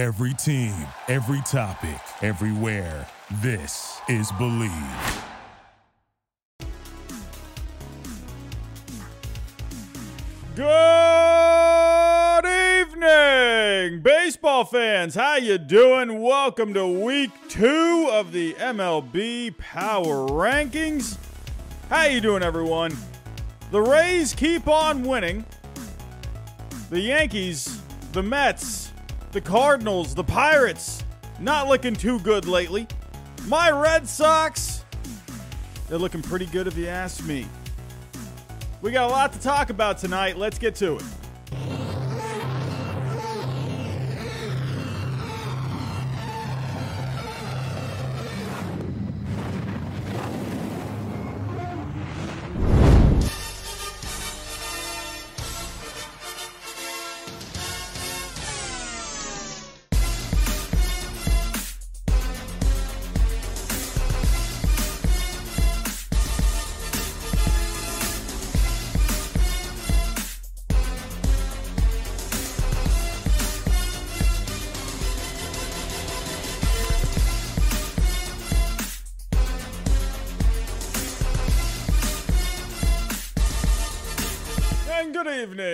Every team, every topic, everywhere. This is Believe. Good evening, baseball fans. How you doing? Welcome to week 2 of the MLB Power Rankings. How you doing everyone? The Rays keep on winning. The Yankees, the Mets, the Cardinals, the Pirates not looking too good lately. My Red Sox they're looking pretty good if you ask me. We got a lot to talk about tonight. Let's get to it.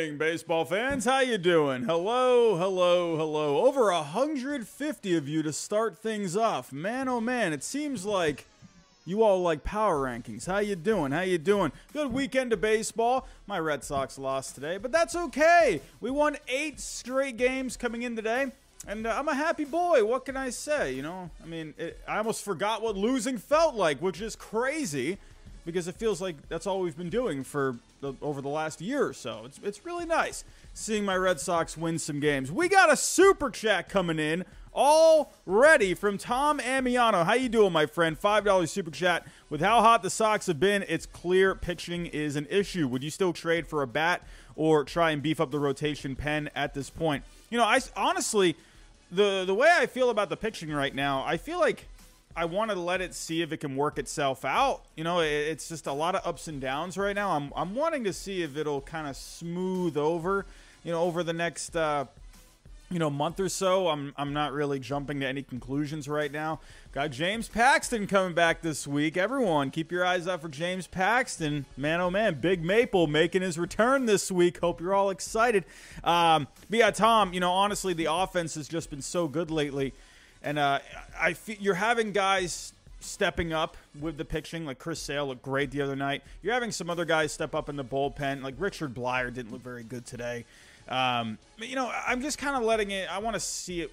Evening, baseball fans. How you doing? Hello, hello, hello. Over 150 of you to start things off. Man, oh man, it seems like you all like power rankings. How you doing? How you doing? Good weekend of baseball. My Red Sox lost today, but that's okay. We won eight straight games coming in today. And uh, I'm a happy boy. What can I say? You know, I mean, it, I almost forgot what losing felt like, which is crazy because it feels like that's all we've been doing for the, over the last year or so. It's, it's really nice seeing my Red Sox win some games. We got a super chat coming in already from Tom Amiano. How you doing, my friend? $5 super chat. With how hot the Sox have been, it's clear pitching is an issue. Would you still trade for a bat or try and beef up the rotation pen at this point? You know, I honestly, the the way I feel about the pitching right now, I feel like I want to let it see if it can work itself out. You know, it, it's just a lot of ups and downs right now. I'm I'm wanting to see if it'll kind of smooth over, you know, over the next uh, you know month or so. I'm I'm not really jumping to any conclusions right now. Got James Paxton coming back this week. Everyone, keep your eyes out for James Paxton. Man, oh man, Big Maple making his return this week. Hope you're all excited. Um, but yeah, Tom, you know, honestly, the offense has just been so good lately. And uh, I you're having guys stepping up with the pitching. Like Chris Sale looked great the other night. You're having some other guys step up in the bullpen. Like Richard Bleier didn't look very good today. Um, but, you know, I'm just kind of letting it. I want to see it.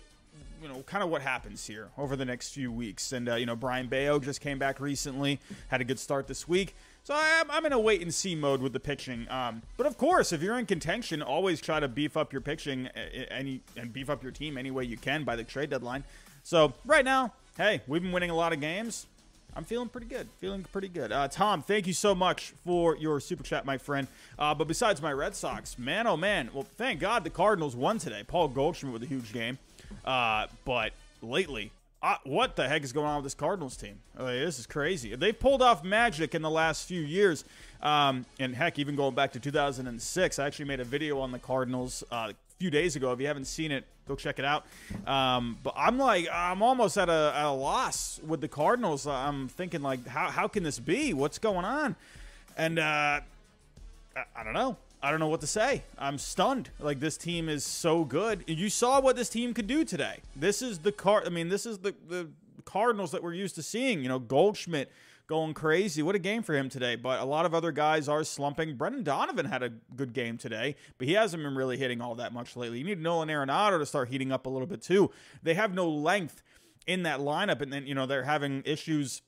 You know, kind of what happens here over the next few weeks. And uh, you know, Brayan Bello just came back recently, had a good start this week. So I'm, I'm in a wait and see mode with the pitching. Um, but of course, if you're in contention, always try to beef up your pitching any and beef up your team any way you can by the trade deadline. So right now, hey, we've been winning a lot of games. I'm feeling pretty good. Feeling pretty good. Uh, Tom, thank you so much for your super chat, my friend. Uh, but besides my Red Sox, man, oh man, well, thank God the Cardinals won today. Paul Goldschmidt with a huge game. Uh, but lately, uh, what the heck is going on with this Cardinals team? this is crazy. They've pulled off magic in the last few years. Um, and heck, even going back to 2006, I actually made a video on the Cardinals uh, few days ago. If you haven't seen it, go check it out. Um, but I'm like, I'm almost at a, at a loss with the Cardinals. I'm thinking like, how how can this be? What's going on? And uh, I, I don't know. I don't know what to say. I'm stunned. Like this team is so good. You saw what this team could do today. This is the car. I mean, this is the the Cardinals that we're used to seeing. You know, Goldschmidt going crazy. What a game for him today. But a lot of other guys are slumping. Brendan Donovan had a good game today, but he hasn't been really hitting all that much lately. You need Nolan Arenado to start heating up a little bit too. They have no length in that lineup, and then you know they're having issues.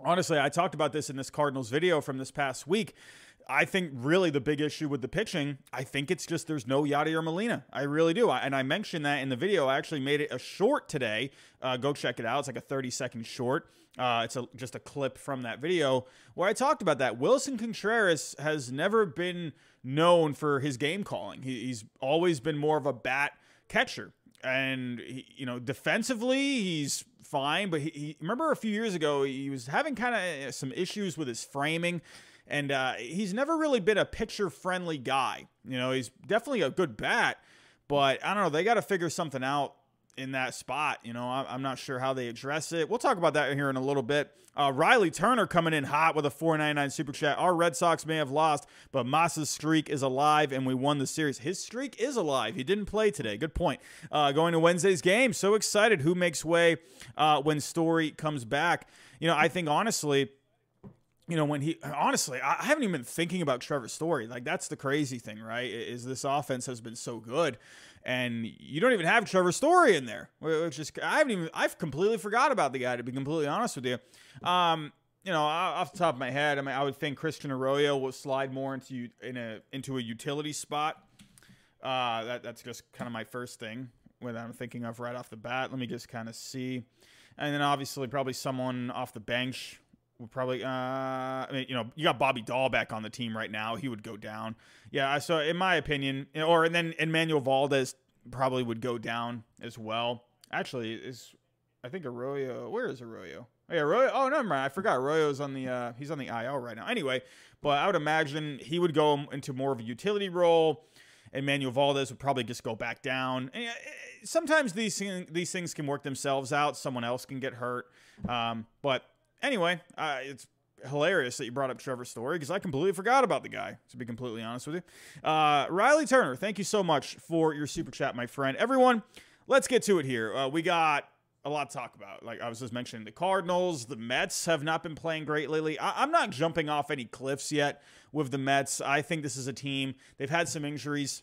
Honestly, I talked about this in this Cardinals video from this past week. I think really the big issue with the pitching, I think it's just there's no Yadier Molina. I really do. I, and I mentioned that in the video. I actually made it a short today. Uh, go check it out. It's like a 30 second short. Uh, it's a, just a clip from that video where I talked about that. Willson Contreras has never been known for his game calling. He, he's always been more of a bat catcher. And, he, you know, defensively, he's fine. But he, he remember a few years ago, he was having kind of some issues with his framing and uh, he's never really been a pitcher friendly guy. You know, he's definitely a good bat, but I don't know. They got to figure something out in that spot. You know, I'm not sure how they address it. We'll talk about that here in a little bit. Uh, Riley Turner coming in hot with a 499 super chat. Our Red Sox may have lost, but Masa's streak is alive and we won the series. His streak is alive. He didn't play today. Good point. Uh, going to Wednesday's game. So excited. Who makes way uh, when Story comes back? You know, I think honestly, you know, when he honestly, I haven't even been thinking about Trevor Story. Like that's the crazy thing, right? Is this offense has been so good and you don't even have Trevor Story in there, which is I haven't even I've completely forgot about the guy to be completely honest with you. Um, you know, off the top of my head, I mean, I would think Christian Arroyo will slide more into in a into a utility spot. Uh, that that's just kind of my first thing that I'm thinking of right off the bat. Let me just kind of see, and then obviously probably someone off the bench would probably. Uh, I mean, you know, you got Bobby Dalbec on the team right now. He would go down. Yeah. So in my opinion, or and then Enmanuel Valdez probably would go down as well. Actually, is I think Arroyo. Where is Arroyo? Oh, yeah, Arroyo. Oh, never mind. I forgot. Arroyo's on the. Uh, he's on the IL right now. Anyway, but I would imagine he would go into more of a utility role. Enmanuel Valdez would probably just go back down. And, uh, sometimes these these things can work themselves out. Someone else can get hurt. Um, but anyway, uh, it's hilarious that you brought up Trevor Story because I completely forgot about the guy, to be completely honest with you. Uh, Riley Turner, thank you so much for your super chat, my friend. Everyone, let's get to it here. Uh, we got a lot to talk about. Like I was just mentioning, the Cardinals, the Mets have not been playing great lately. I- am not jumping off any cliffs yet with the Mets. I think this is a team, they've had some injuries.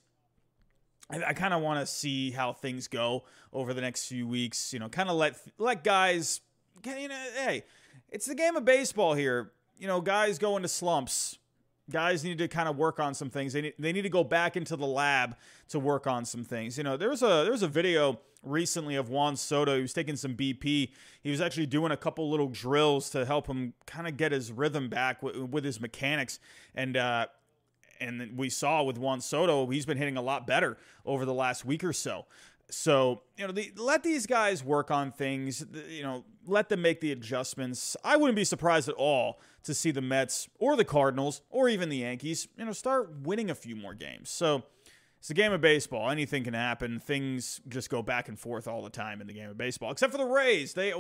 I, I kind of want to see how things go over the next few weeks. You know, kind of let let guys, you know, hey, it's the game of baseball here. You know, guys go into slumps. Guys need to kind of work on some things. They need, they need to go back into the lab to work on some things. You know, there was a there was a video recently of Juan Soto. He was taking some BP. He was actually doing a couple little drills to help him kind of get his rhythm back with, with his mechanics. And uh, and we saw with Juan Soto, he's been hitting a lot better over the last week or so. So, you know, the, let these guys work on things, you know, let them make the adjustments. I wouldn't be surprised at all to see the Mets or the Cardinals or even the Yankees, you know, start winning a few more games. So, it's a game of baseball. Anything can happen. Things just go back and forth all the time in the game of baseball. Except for the Rays, they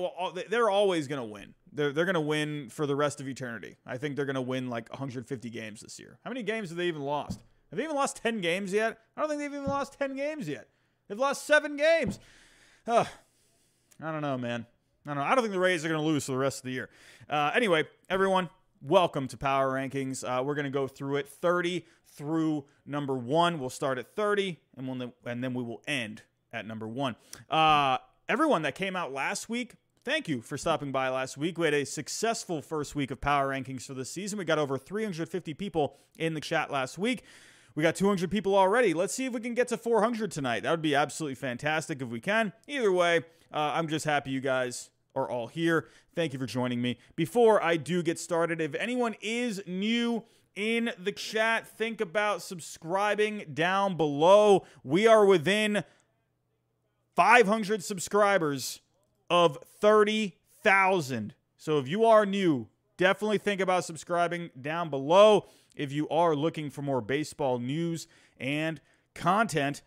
they're always going to win. They're they're going to win for the rest of eternity. I think they're going to win like 150 games this year. How many games have they even lost? Have they even lost 10 games yet? I don't think they've even lost 10 games yet. They've lost seven games. I don't know, man. I don't know. I don't think the Rays are going to lose for the rest of the year. Uh, anyway, everyone, welcome to Power Rankings. Uh, we're going to go through it 30 through number one. We'll start at 30, and, we'll, and then we will end at number one. Uh, everyone that came out last week, thank you for stopping by last week. We had a successful first week of Power Rankings for the season. We got over 350 people in the chat last week. We got 200 people already. Let's see if we can get to 400 tonight. That would be absolutely fantastic if we can. Either way, uh, I'm just happy you guys are all here. Thank you for joining me. Before I do get started, if anyone is new in the chat, think about subscribing down below. We are within 500 subscribers of 30,000. So if you are new, definitely think about subscribing down below if you are looking for more baseball news and content.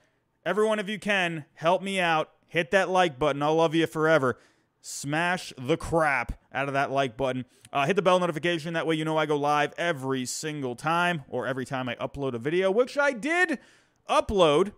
Everyone, if you can, help me out. Hit that like button. I'll love you forever. Smash the crap out of that like button. Uh, hit the bell notification. That way, you know I go live every single time or every time I upload a video, which I did upload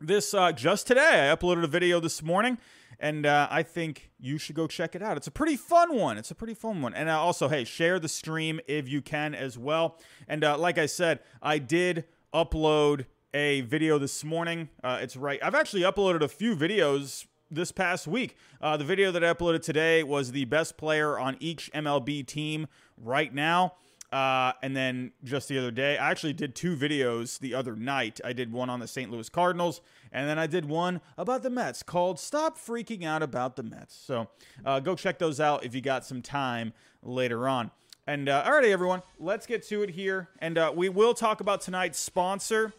this uh, just today. I uploaded a video this morning and uh, I think you should go check it out. It's a pretty fun one. It's a pretty fun one. And uh, also, hey, share the stream if you can as well. And uh, like I said, I did upload a video this morning. Uh, it's right. I've actually uploaded a few videos this past week. Uh, the video that I uploaded today was the best player on each MLB team right now. Uh, and then just the other day, I actually did two videos the other night. I did one on the St. Louis Cardinals, and then I did one about the Mets called Stop Freaking Out About the Mets. So uh, go check those out if you got some time later on. And uh, alrighty, everyone, let's get to it here. And uh, we will talk about tonight's sponsor.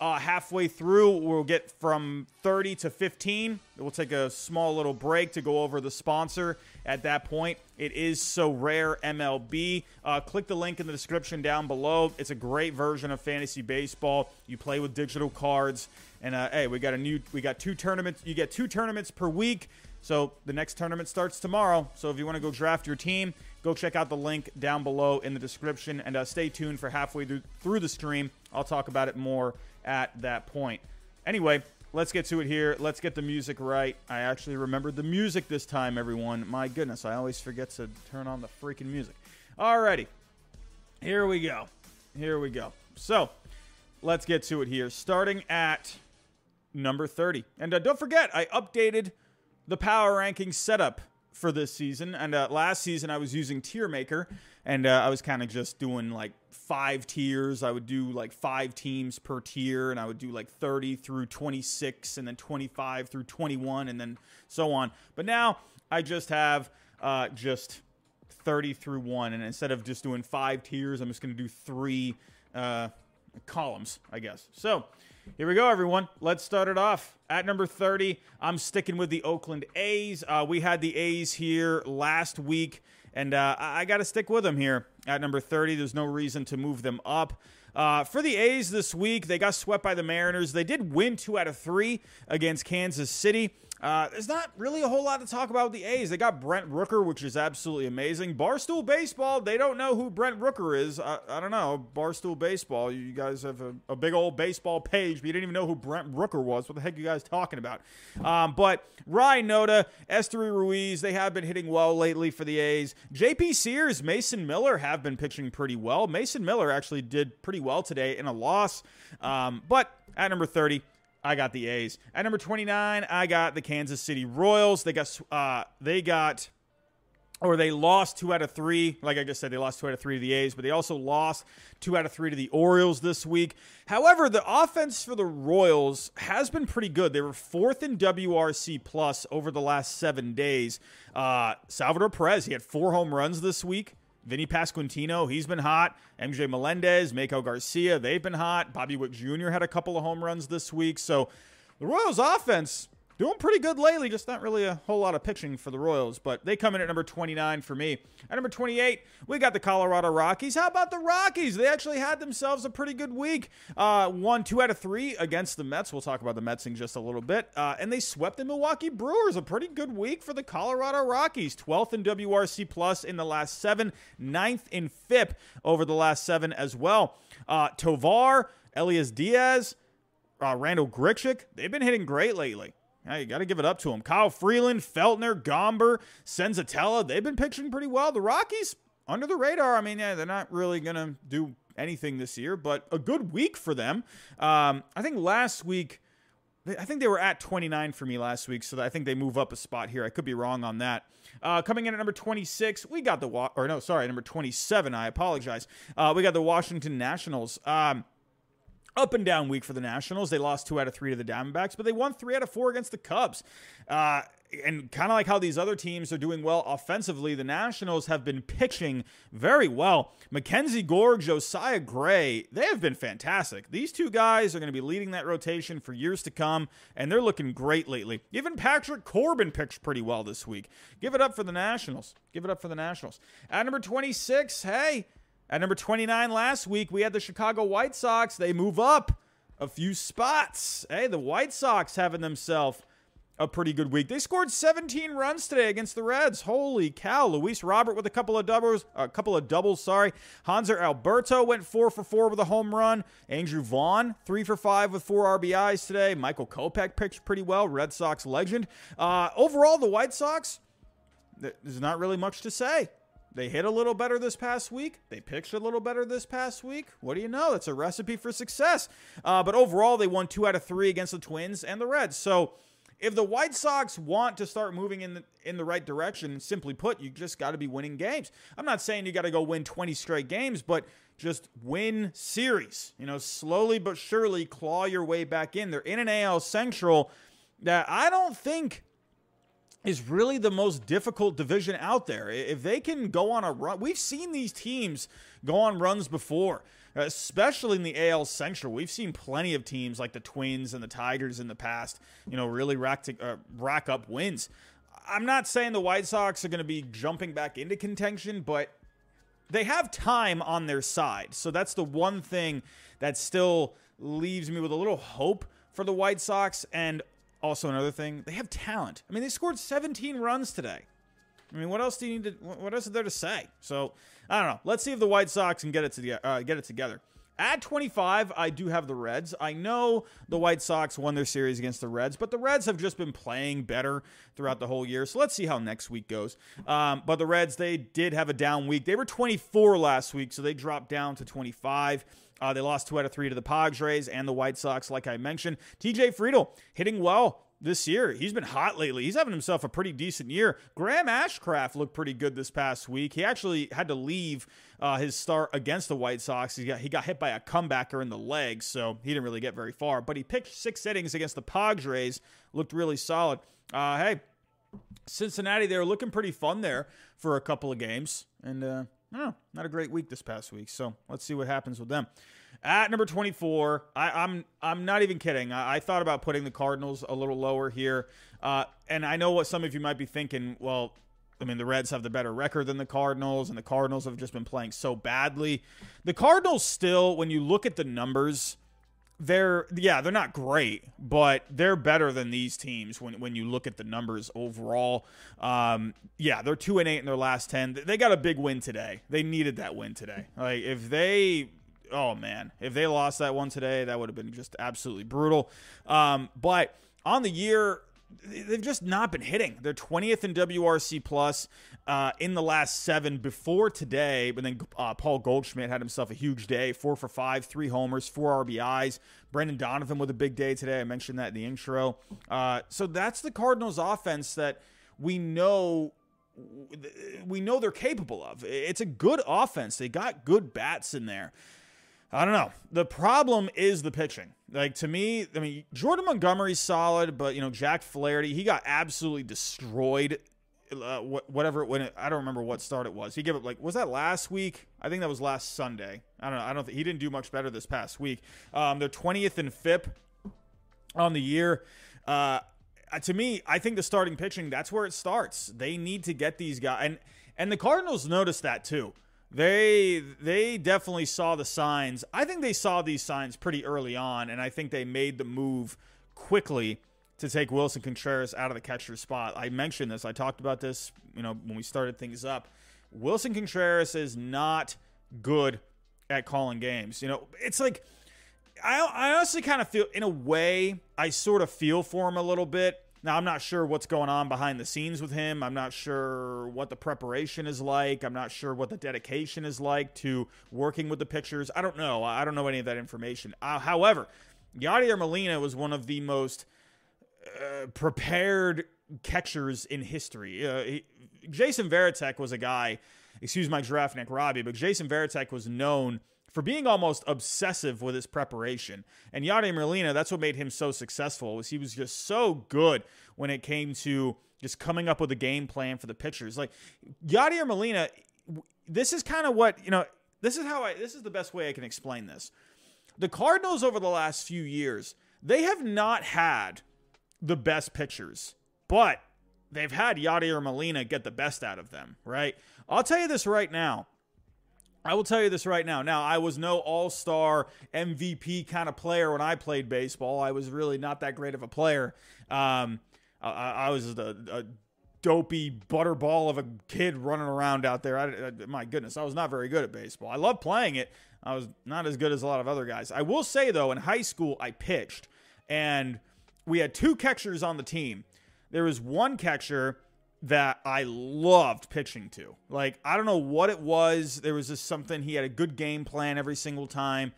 Uh, halfway through, we'll get from 30 to 15. We'll take a small little break to go over the sponsor at that point. It is Sorare MLB. Uh, click the link in the description down below. It's a great version of fantasy baseball. You play with digital cards, and uh, hey, we got a new, we got two tournaments. You get two tournaments per week. So the next tournament starts tomorrow. So if you want to go draft your team, go check out the link down below in the description, and uh, stay tuned for halfway through, through the stream. I'll talk about it more at that point. Anyway, let's get to it here. Let's get the music right. I actually remembered the music this time, everyone. My goodness, I always forget to turn on the freaking music. Alrighty, here we go. Here we go. So let's get to it here. Starting at number 30. And uh, don't forget, I updated the power ranking setup for this season. And uh, last season, I was using Tier Maker, and uh, I was kind of just doing like five tiers. I would do like five teams per tier, and I would do like 30 through 26, and then 25 through 21, and then so on. But now I just have uh, just 30 through one, and instead of just doing five tiers, I'm just going to do three uh, columns, I guess. So here we go, everyone. Let's start it off. At number 30, I'm sticking with the Oakland A's. Uh, we had the A's here last week, and uh, I, I got to stick with them here. At number 30, there's no reason to move them up. Uh, for the A's this week, they got swept by the Mariners. They did win two out of three against Kansas City. Uh, there's not really a whole lot to talk about with the A's. They got Brent Rooker, which is absolutely amazing. Barstool Baseball, they don't know who Brent Rooker is. I, I don't know. Barstool Baseball, you guys have a, a, big old baseball page, but you didn't even know who Brent Rooker was. What the heck are you guys talking about? Um, but Ryan Noda, Esteury Ruiz, they have been hitting well lately for the A's. JP Sears, Mason Miller have been pitching pretty well. Mason Miller actually did pretty well today in a loss. Um, but at number 30, I got the A's. At number 29, I got the Kansas City Royals. They got uh, they got or they lost two out of three. Like I just said, they lost two out of three to the A's, but they also lost two out of three to the Orioles this week. However, the offense for the Royals has been pretty good. They were fourth in WRC plus over the last seven days. Uh, Salvador Perez, he had four home runs this week. Vinny Pasquantino, he's been hot. MJ Melendez, Maikel Garcia, they've been hot. Bobby Witt Jr. had a couple of home runs this week. So the Royals offense doing pretty good lately. Just not really a whole lot of pitching for the Royals, but they come in at number 29 for me. At number 28, we got the Colorado Rockies. How about the Rockies? They actually had themselves a pretty good week. Uh, won two out of three against the Mets. We'll talk about the Mets in just a little bit. Uh, and they swept the Milwaukee Brewers. A pretty good week for the Colorado Rockies. 12th in WRC plus in the last seven, ninth in FIP over the last seven as well. Uh, Tovar, Elias Diaz. Uh, Randal Grichuk, they've been hitting great lately. Yeah, you got to give it up to them. Kyle Freeland, Feltner, Gomber, Senzatela, they've been pitching pretty well. The Rockies, under the radar. I mean, yeah, they're not really going to do anything this year, but a good week for them. Um, I think last week, I think they were at 29 for me last week, so I think they move up a spot here. I could be wrong on that. Uh, coming in at number 26, we got the, or no, sorry, number 27. I apologize. Uh, we got the Washington Nationals. Um, up and down week for the Nationals. They lost two out of three to the Diamondbacks, but they won three out of four against the Cubs. Uh, and kind of like how these other teams are doing well offensively, the Nationals have been pitching very well. Mackenzie Gore, Josiah Gray, they have been fantastic. These two guys are going to be leading that rotation for years to come, and they're looking great lately. Even Patrick Corbin pitched pretty well this week. Give it up for the Nationals. Give it up for the Nationals. At number 26, hey, at number 29 last week, we had the Chicago White Sox. They move up a few spots. Hey, the White Sox having themselves a pretty good week. They scored 17 runs today against the Reds. Holy cow. Luis Robert with a couple of doubles, a couple of doubles, sorry. Hanser Alberto went 4 for 4 with a home run. Andrew Vaughn, 3 for 5 with 4 RBIs today. Michael Kopech pitched pretty well, Red Sox legend. Uh, overall, the White Sox, there's not really much to say. They hit a little better this past week. They pitched a little better this past week. What do you know? That's a recipe for success. Uh, but overall, they won two out of three against the Twins and the Reds. So if the White Sox want to start moving in the, in the right direction, simply put, you just got to be winning games. I'm not saying you got to go win 20 straight games, but just win series. You know, slowly but surely claw your way back in. They're in an AL Central that I don't think is really the most difficult division out there. If they can go on a run, we've seen these teams go on runs before, especially in the AL Central. We've seen plenty of teams like the Twins and the Tigers in the past, you know, really rack, to, uh, rack up wins. I'm not saying the White Sox are going to be jumping back into contention, but they have time on their side. So that's the one thing that still leaves me with a little hope for the White Sox. And also another thing, they have talent. I mean, they scored 17 runs today. I mean, what else do you need to? What else is there to say? So I don't know. Let's see if the White Sox can get it to uh, get it together. At 25, I do have the Reds. I know the White Sox won their series against the Reds, but the Reds have just been playing better throughout the whole year. So let's see how next week goes. Um, but the Reds, they did have a down week. They were 24 last week, so they dropped down to 25. Uh, they lost two out of three to the Padres and the White Sox, like I mentioned. TJ Friedl hitting well this year. He's been hot lately. He's having himself a pretty decent year. Graham Ashcraft looked pretty good this past week. He actually had to leave uh, his start against the White Sox. He got, he got hit by a comebacker in the leg, so he didn't really get very far. But he pitched six innings against the Padres, looked really solid. Uh, hey, Cincinnati, they were looking pretty fun there for a couple of games. And, uh, know, not a great week this past week. So let's see what happens with them. At number 24, I, am I'm, I'm not even kidding. I, I, thought about putting the Cardinals a little lower here, uh, and I know what some of you might be thinking. Well, I mean, the Reds have the better record than the Cardinals, and the Cardinals have just been playing so badly. The Cardinals still, when you look at the numbers, they're yeah they're not great but they're better than these teams when, when you look at the numbers overall. Um, yeah they're 2 and 8 in their last 10 they got a big win today. They needed that win today. Like if they oh man if they lost that one today that would have been just absolutely brutal. Um, but on the year they've just not been hitting. They're 20th in WRC plus uh, in the last seven before today. But then uh, Paul Goldschmidt had himself a huge day, four for five, three homers, four RBIs. Brendan Donovan with a big day today. I mentioned that in the intro. Uh, so that's the Cardinals' offense that we know we know they're capable of. It's a good offense. They got good bats in there. I don't know. The problem is the pitching. Like to me, I mean, Jordan Montgomery's solid, but you know, Jack Flaherty, he got absolutely destroyed. Uh, whatever when it, I don't remember what start it was. He gave up like was that last week? I think that was last Sunday. I don't know. I don't think he didn't do much better this past week. Um, they're 20th in FIP on the year. Uh, to me, I think the starting pitching that's where it starts. They need to get these guys, and and the Cardinals noticed that too. They they definitely saw the signs. I think they saw these signs pretty early on, and I think they made the move quickly to take Willson Contreras out of the catcher spot. I mentioned this. I talked about this, you know, when we started things up. Willson Contreras is not good at calling games. You know, it's like I I honestly kind of feel in a way I sort of feel for him a little bit now, I'm not sure what's going on behind the scenes with him. I'm not sure what the preparation is like. I'm not sure what the dedication is like to working with the pitchers. I don't know. I don't know any of that information. Uh, however, Yadier Molina was one of the most uh, prepared catchers in history. Uh, he, Jason Varitek was a guy, excuse my giraffe neck Robbie, but Jason Varitek was known – for being almost obsessive with his preparation. And Yadier Molina, that's what made him so successful was he was just so good when it came to just coming up with a game plan for the pitchers. Like Yadier Molina, this is kind of what, you know, this is how I this is the best way I can explain this. The Cardinals over the last few years, they have not had the best pitchers, but they've had Yadier Molina get the best out of them, right? I'll tell you this right now. I will tell you this right now. Now, I was no all star MVP kind of player when I played baseball. I was really not that great of a player. Um, I, I, was a, a, dopey butterball of a kid running around out there. I, I, my goodness, I was not very good at baseball. I love playing it. I was not as good as a lot of other guys. I will say, though, in high school, I pitched, and we had two catchers on the team. There was one catcher that I loved pitching to. Like, I don't know what it was. There was just something, he had a good game plan every single time.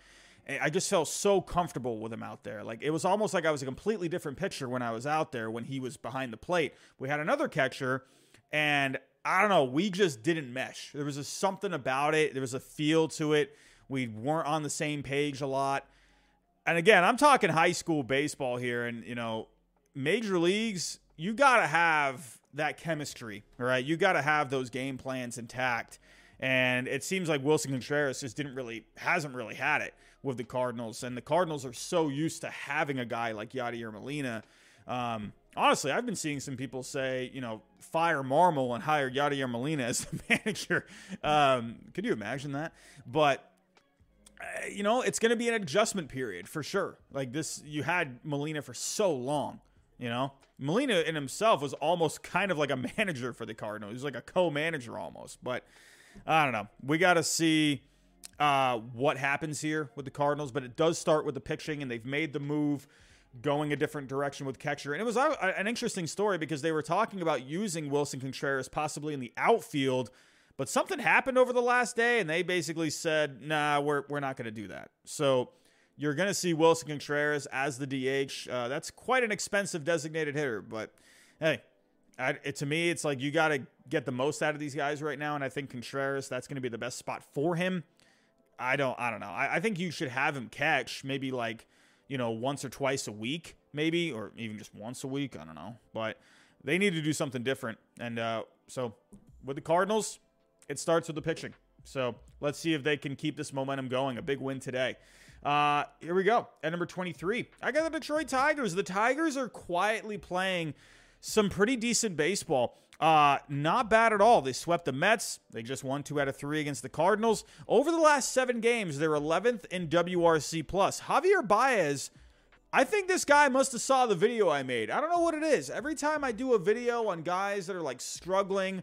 I just felt so comfortable with him out there. Like, it was almost like I was a completely different pitcher when I was out there when he was behind the plate. We had another catcher, and I don't know, we just didn't mesh. There was just something about it, there was a feel to it. We weren't on the same page a lot. And again, I'm talking high school baseball here, and, you know, major leagues, you got to have that chemistry, right? You got to have those game plans intact. And it seems like Willson Contreras just didn't really, hasn't really had it with the Cardinals. And the Cardinals are so used to having a guy like Yadier Molina. Um, honestly, I've been seeing some people say, you know, fire Marmol and hire Yadier Molina as the manager. Um, could you imagine that? But uh, you know, it's going to be an adjustment period for sure. Like this, you had Molina for so long. You know, Molina in himself was almost kind of like a manager for the Cardinals. He was like a co-manager almost. But I don't know. We got to see uh, what happens here with the Cardinals. But it does start with the pitching, and they've made the move going a different direction with catcher. And it was an interesting story because they were talking about using Willson Contreras possibly in the outfield but something happened over the last day, and they basically said, nah, we're, we're not going to do that. So you're going to see Willson Contreras as the DH. Uh, that's quite an expensive designated hitter, but hey, I, it, to me, it's like you got to get the most out of these guys right now, and I think Contreras that's going to be the best spot for him. I don't, I don't know. I, I think you should have him catch maybe like you know once or twice a week, maybe, or even just once a week. I don't know, but they need to do something different, and uh, so with the Cardinals, it starts with the pitching. So let's see if they can keep this momentum going. A big win today. Uh, here we go. At number 23, I got the Detroit Tigers. The Tigers are quietly playing some pretty decent baseball. Uh, not bad at all. They swept the Mets. They just won two out of three against the Cardinals. Over the last seven games, they're 11th in WRC plus. Javier Baez. I think this guy must have saw the video I made. I don't know what it is. Every time I do a video on guys that are like struggling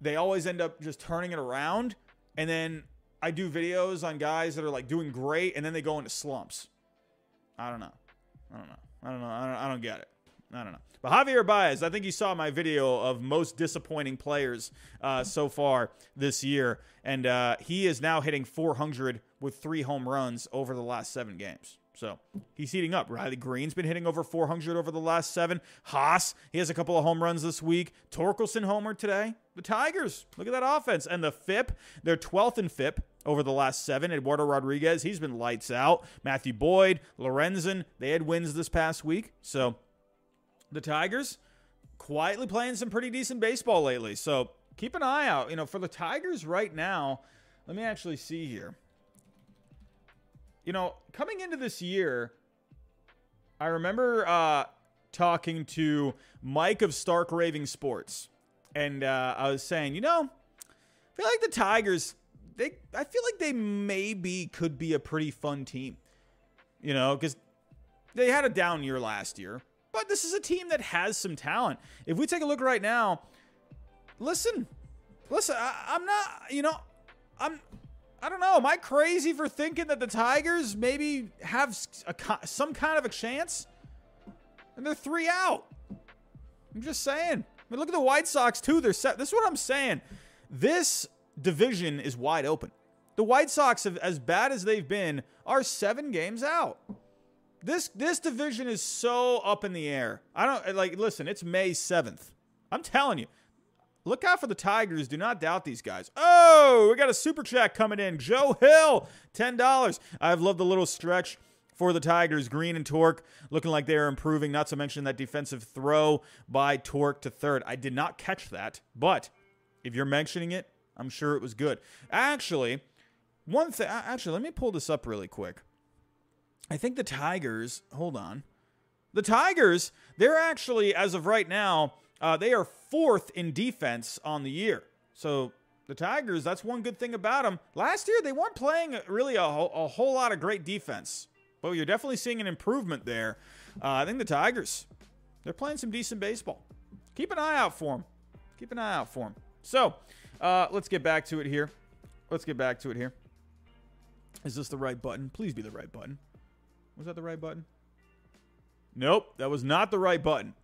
they always end up just turning it around. And then I do videos on guys that are like doing great and then they go into slumps. I don't know. I don't know. I don't know. I don't, I don't get it. I don't know. But Javier Baez, I think you saw my video of most disappointing players uh, so far this year. And uh, he is now hitting 400 with three home runs over the last seven games. So he's heating up. Riley Greene's been hitting over 400 over the last seven. Haas, he has a couple of home runs this week. Torkelson homer today. The Tigers, look at that offense. And the FIP, they're 12th in FIP over the last seven. Eduardo Rodriguez, he's been lights out. Matthew Boyd, Lorenzen, they had wins this past week. So the Tigers quietly playing some pretty decent baseball lately. So keep an eye out. You know, for the Tigers right now, let me actually see here you know, coming into this year, I remember uh, talking to Mike of Stark Raving Sports, and uh, I was saying, you know, I feel like the Tigers, they, I feel like they maybe could be a pretty fun team, you know, because they had a down year last year, but this is a team that has some talent. If we take a look right now, listen, listen, I, I'm not, you know, I'm I don't know. Am I crazy for thinking that the Tigers maybe have a, some kind of a chance? And they're three out. I'm just saying. I mean, look at the White Sox too. They're set. This is what I'm saying. This division is wide open. The White Sox, have, as bad as they've been, are seven games out. This this division is so up in the air. I don't like. Listen, it's May seventh. I'm telling you, Look out for the Tigers. Do not doubt these guys. Oh, we got a super chat coming in. Joe Hill, $10. I've loved the little stretch for the Tigers. Green and Torque looking like they are improving, not to mention that defensive throw by Torque to third. I did not catch that, but if you're mentioning it, I'm sure it was good. Actually, one thing, actually, let me pull this up really quick. I think the Tigers, hold on. The Tigers, they're actually, as of right now, uh, they are fourth in defense on the year. So the Tigers, that's one good thing about them. Last year, they weren't playing really a, whole, a whole lot of great defense, but you're definitely seeing an improvement there. Uh, I think the Tigers, they're playing some decent baseball. Keep an eye out for them. Keep an eye out for them. So uh, let's get back to it here. Let's get back to it here. Is this the right button? Please be the right button. Was that the right button? Nope, that was not the right button.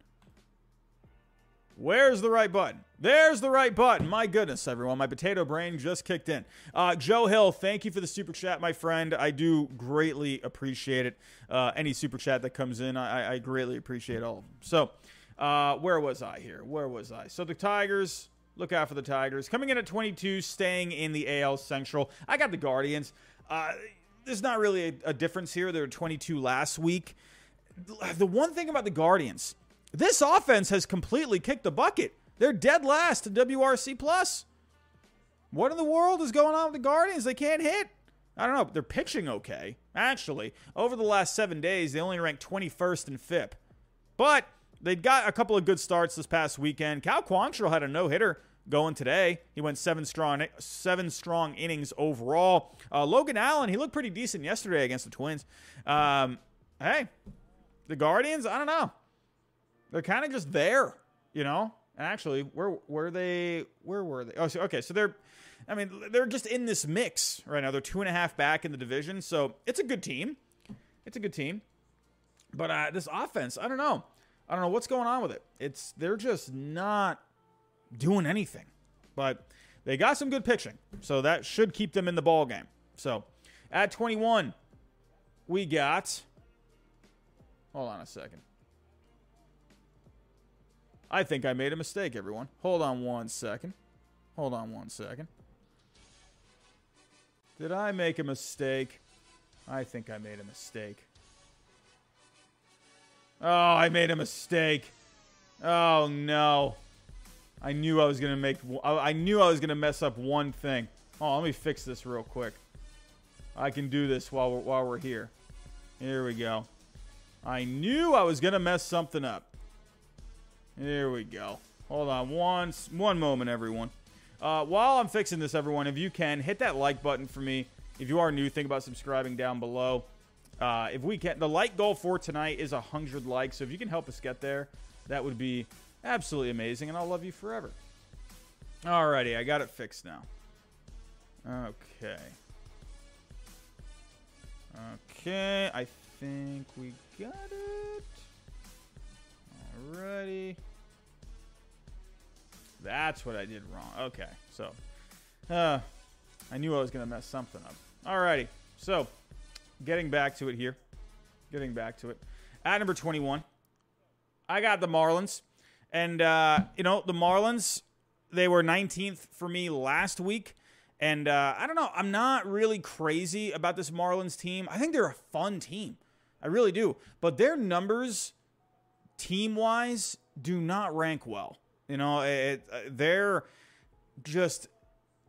Where's the right button? There's the right button. My goodness, everyone. My potato brain just kicked in. Uh, Joe Hill, thank you for the super chat, my friend. I do greatly appreciate it. Uh, any super chat that comes in, I, I, greatly appreciate all of them. So, uh, where was I here? Where was I? So, the Tigers, look out for the Tigers. Coming in at 22, staying in the AL Central. I got the Guardians. Uh, there's not really a, a difference here. They were 22 last week. The one thing about the Guardians, this offense has completely kicked the bucket. They're dead last in WRC plus. What in the world is going on with the Guardians? They can't hit. I don't know. They're pitching okay. Actually, over the last seven days, they only ranked 21st in FIP. But they got a couple of good starts this past weekend. Cal Quantrill had a no hitter going today. He went seven strong seven strong innings overall. Uh, Logan Allen, he looked pretty decent yesterday against the Twins. Um, hey, the Guardians, I don't know. They're kind of just there, you know. And actually, where were they? Where were they? Oh, so, okay. So they're, I mean, they're just in this mix right now. They're two and a half back in the division, so it's a good team. It's a good team, but uh, this offense, I don't know. I don't know what's going on with it. It's they're just not doing anything. But they got some good pitching, so that should keep them in the ball game. So at 21, we got. Hold on a second. I think I made a mistake, everyone. Hold on one second. Hold on one second. Did I make a mistake? I think I made a mistake. Oh, I made a mistake. Oh, no. I knew I was going to make... I knew I was going to mess up one thing. Oh, let me fix this real quick. I can do this while we're, while we're here. Here we go. I knew I was going to mess something up. Here we go. Hold on one, one moment, everyone. Uh, while I'm fixing this, everyone, if you can, hit that like button for me. If you are new, think about subscribing down below. Uh, if we can, the like goal for tonight is a 100 likes. So if you can help us get there, that would be absolutely amazing, and I'll love you forever. Alrighty, I got it fixed now. Okay. Okay, I think we got it. Alrighty. That's what I did wrong. Okay, so uh, I knew I was going to mess something up. Alrighty, so getting back to it here. Getting back to it. At number 21, I got the Marlins. And, uh, you know, the Marlins, they were 19th for me last week. And uh, I don't know. I'm not really crazy about this Marlins team. I think they're a fun team. I really do. But their numbers team wise do not rank well. You know, it, uh, they're just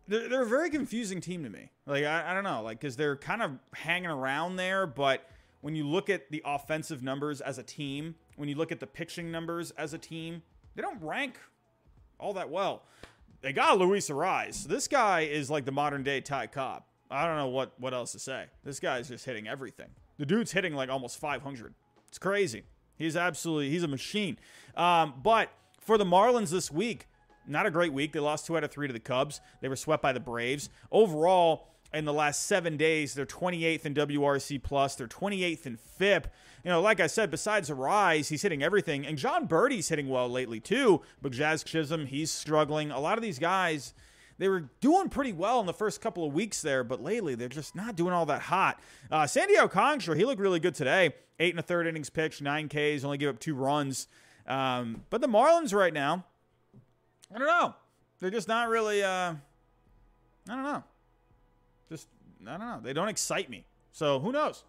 they're, they're a very confusing team to me. Like I, I don't know, like because they're kind of hanging around there, but when you look at the offensive numbers as a team, when you look at the pitching numbers as a team, they don't rank all that well. They got Luis Arraez. This guy is like the modern day Ty Cobb. I don't know what what else to say. This guy is just hitting everything. The dude's hitting like almost 500. It's crazy. He's absolutely he's a machine. Um, but for the Marlins this week, not a great week. They lost two out of three to the Cubs. They were swept by the Braves. Overall, in the last seven days, they're 28th in WRC plus. They're 28th in FIP. You know, like I said, besides Arraez, he's hitting everything, and Jon Berti's hitting well lately too. But Jazz Chisholm, he's struggling. A lot of these guys they were doing pretty well in the first couple of weeks there, but lately they're just not doing all that hot. Uh, Sandy Alcantara, he looked really good today. Eight and a third innings pitched, nine Ks, only gave up two runs. Um, but the Marlins right now, I don't know. They're just not really. Uh, I don't know. I don't know. They don't excite me. So who knows?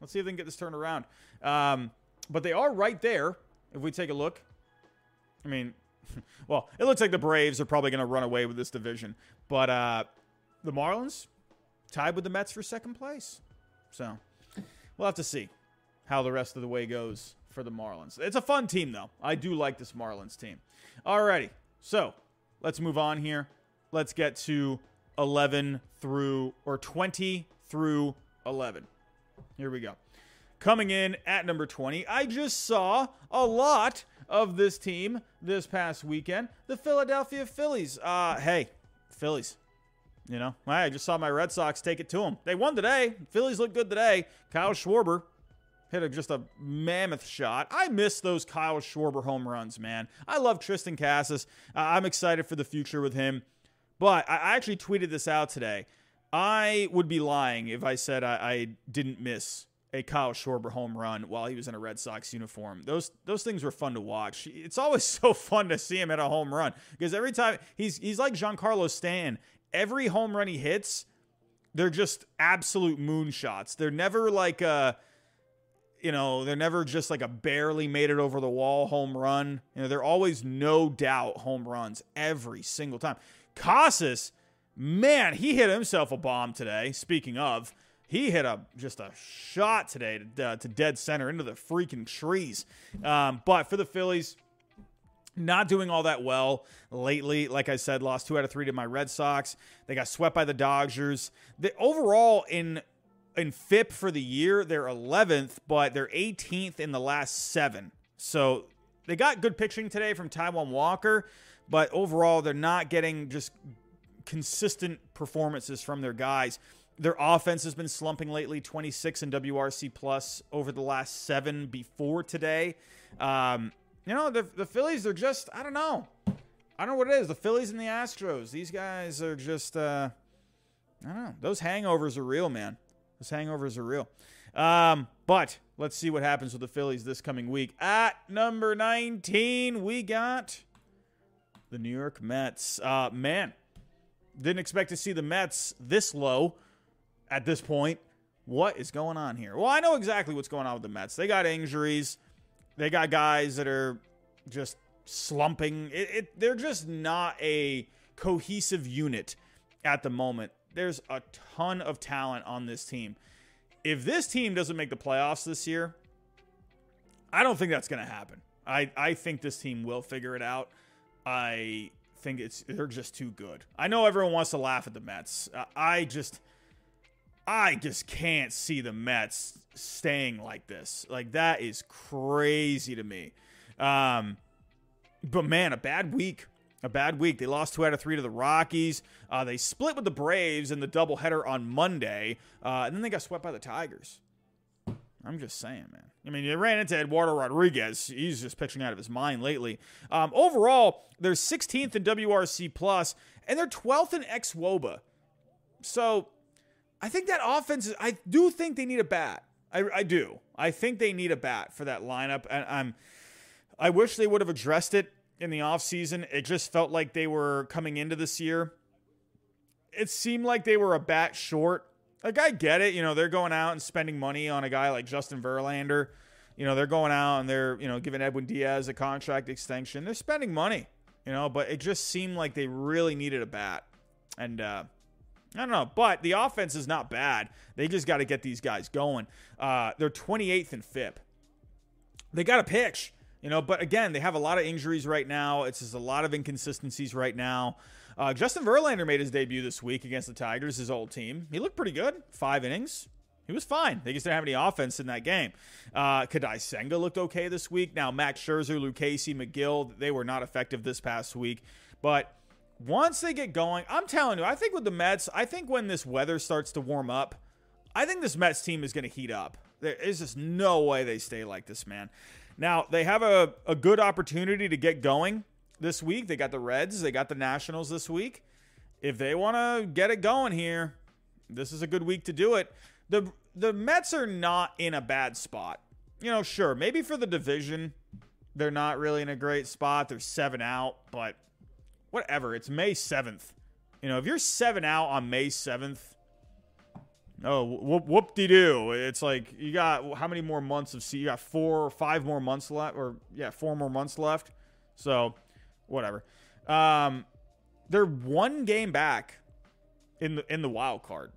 Let's see if they can get this turned around. Um, but they are right there. If we take a look, I mean, well, it looks like the Braves are probably going to run away with this division. But uh, the Marlins tied with the Mets for second place. So we'll have to see how the rest of the way goes for the Marlins. It's a fun team, though. I do like this Marlins team. Alrighty, so let's move on here. Let's get to 11 through, or 20 through 11. Here we go. Coming in at number 20, I just saw a lot of this team this past weekend, the Philadelphia Phillies. Uh, hey, Phillies. You know, I just saw my Red Sox take it to them. They won today. Phillies look good today. Kyle Schwarber hit a, just a mammoth shot. I miss those Kyle Schwarber home runs, man. I love Triston Casas. Uh, I'm excited for the future with him. But I actually tweeted this out today. I would be lying if I said I, I didn't miss a Kyle Schwarber home run while he was in a Red Sox uniform. Those those things were fun to watch. It's always so fun to see him at a home run because every time he's he's like Giancarlo Stanton. Every home run he hits, they're just absolute moonshots. They're never like uh you know, they're never just like a barely made it over the wall home run. You know, they're always no doubt home runs every single time. Casas, man, he hit himself a bomb today. Speaking of, he hit a just a shot today to, uh, to dead center into the freaking trees. Um, but for the Phillies, not doing all that well lately. Like I said, lost two out of three to my Red Sox. They got swept by the Dodgers. The overall in in FIP for the year, they're 11th, but they're 18th in the last seven. So they got good pitching today from Taijuan Walker, but overall, they're not getting just consistent performances from their guys. Their offense has been slumping lately, 26 in WRC plus over the last seven before today. Um, you know, the, the Phillies are just, I don't know. I don't know what it is. The Phillies and the Astros, these guys are just, uh, I don't know. Those hangovers are real, man. Those hangovers are real. Um, but let's see what happens with the Phillies this coming week. At number 19, we got the New York Mets. Uh, man, didn't expect to see the Mets this low at this point. What is going on here? Well, I know exactly what's going on with the Mets. They got injuries. They got guys that are just slumping. It, it, they're just not a cohesive unit at the moment there's a ton of talent on this team. If this team doesn't make the playoffs this year, I don't think that's going to happen. I, I think this team will figure it out. I think it's they're just too good. I know everyone wants to laugh at the Mets. I just I just can't see the Mets staying like this. Like that is crazy to me. Um, but man, a bad week a bad week. They lost two out of three to the Rockies. Uh, they split with the Braves in the doubleheader on Monday, uh, and then they got swept by the Tigers. I'm just saying, man. I mean, you ran into Eduardo Rodriguez. He's just pitching out of his mind lately. Um, overall, they're 16th in WRC plus, and they're 12th in xwOBA. So, I think that offense. Is, I do think they need a bat. I, I do. I think they need a bat for that lineup, and I'm. I wish they would have addressed it in the offseason. It just felt like they were coming into this year. It seemed like they were a bat short. Like, I get it. You know, they're going out and spending money on a guy like Justin Verlander. You know, they're going out and they're, you know, giving Edwin Diaz a contract extension. They're spending money, you know, but it just seemed like they really needed a bat. And, uh, I don't know, but the offense is not bad. They just got to get these guys going. Uh, they're 28th in FIP. They got to pitch. You know, but again, they have a lot of injuries right now. It's just a lot of inconsistencies right now. Uh, Justin Verlander made his debut this week against the Tigers, his old team. He looked pretty good. Five innings. He was fine. They just didn't have any offense in that game. Uh, Kodai Senga looked okay this week. Now, Max Scherzer, Lucchesi, Megill, they were not effective this past week. But once they get going, I'm telling you, I think with the Mets, I think when this weather starts to warm up, I think this Mets team is going to heat up. There is just no way they stay like this, man. Now, they have a, a good opportunity to get going this week. They got the Reds, they got the Nationals this week. If they want to get it going here, this is a good week to do it. The the Mets are not in a bad spot. You know, sure, maybe for the division, they're not really in a great spot. They're seven out, but whatever. It's May 7th. You know, if you're seven out on May 7th, Oh, whoop, whoop de doo. It's like you got how many more months of see? You got four or five more months left, or yeah, four more months left. So, whatever. Um, they're one game back in the in the wild card.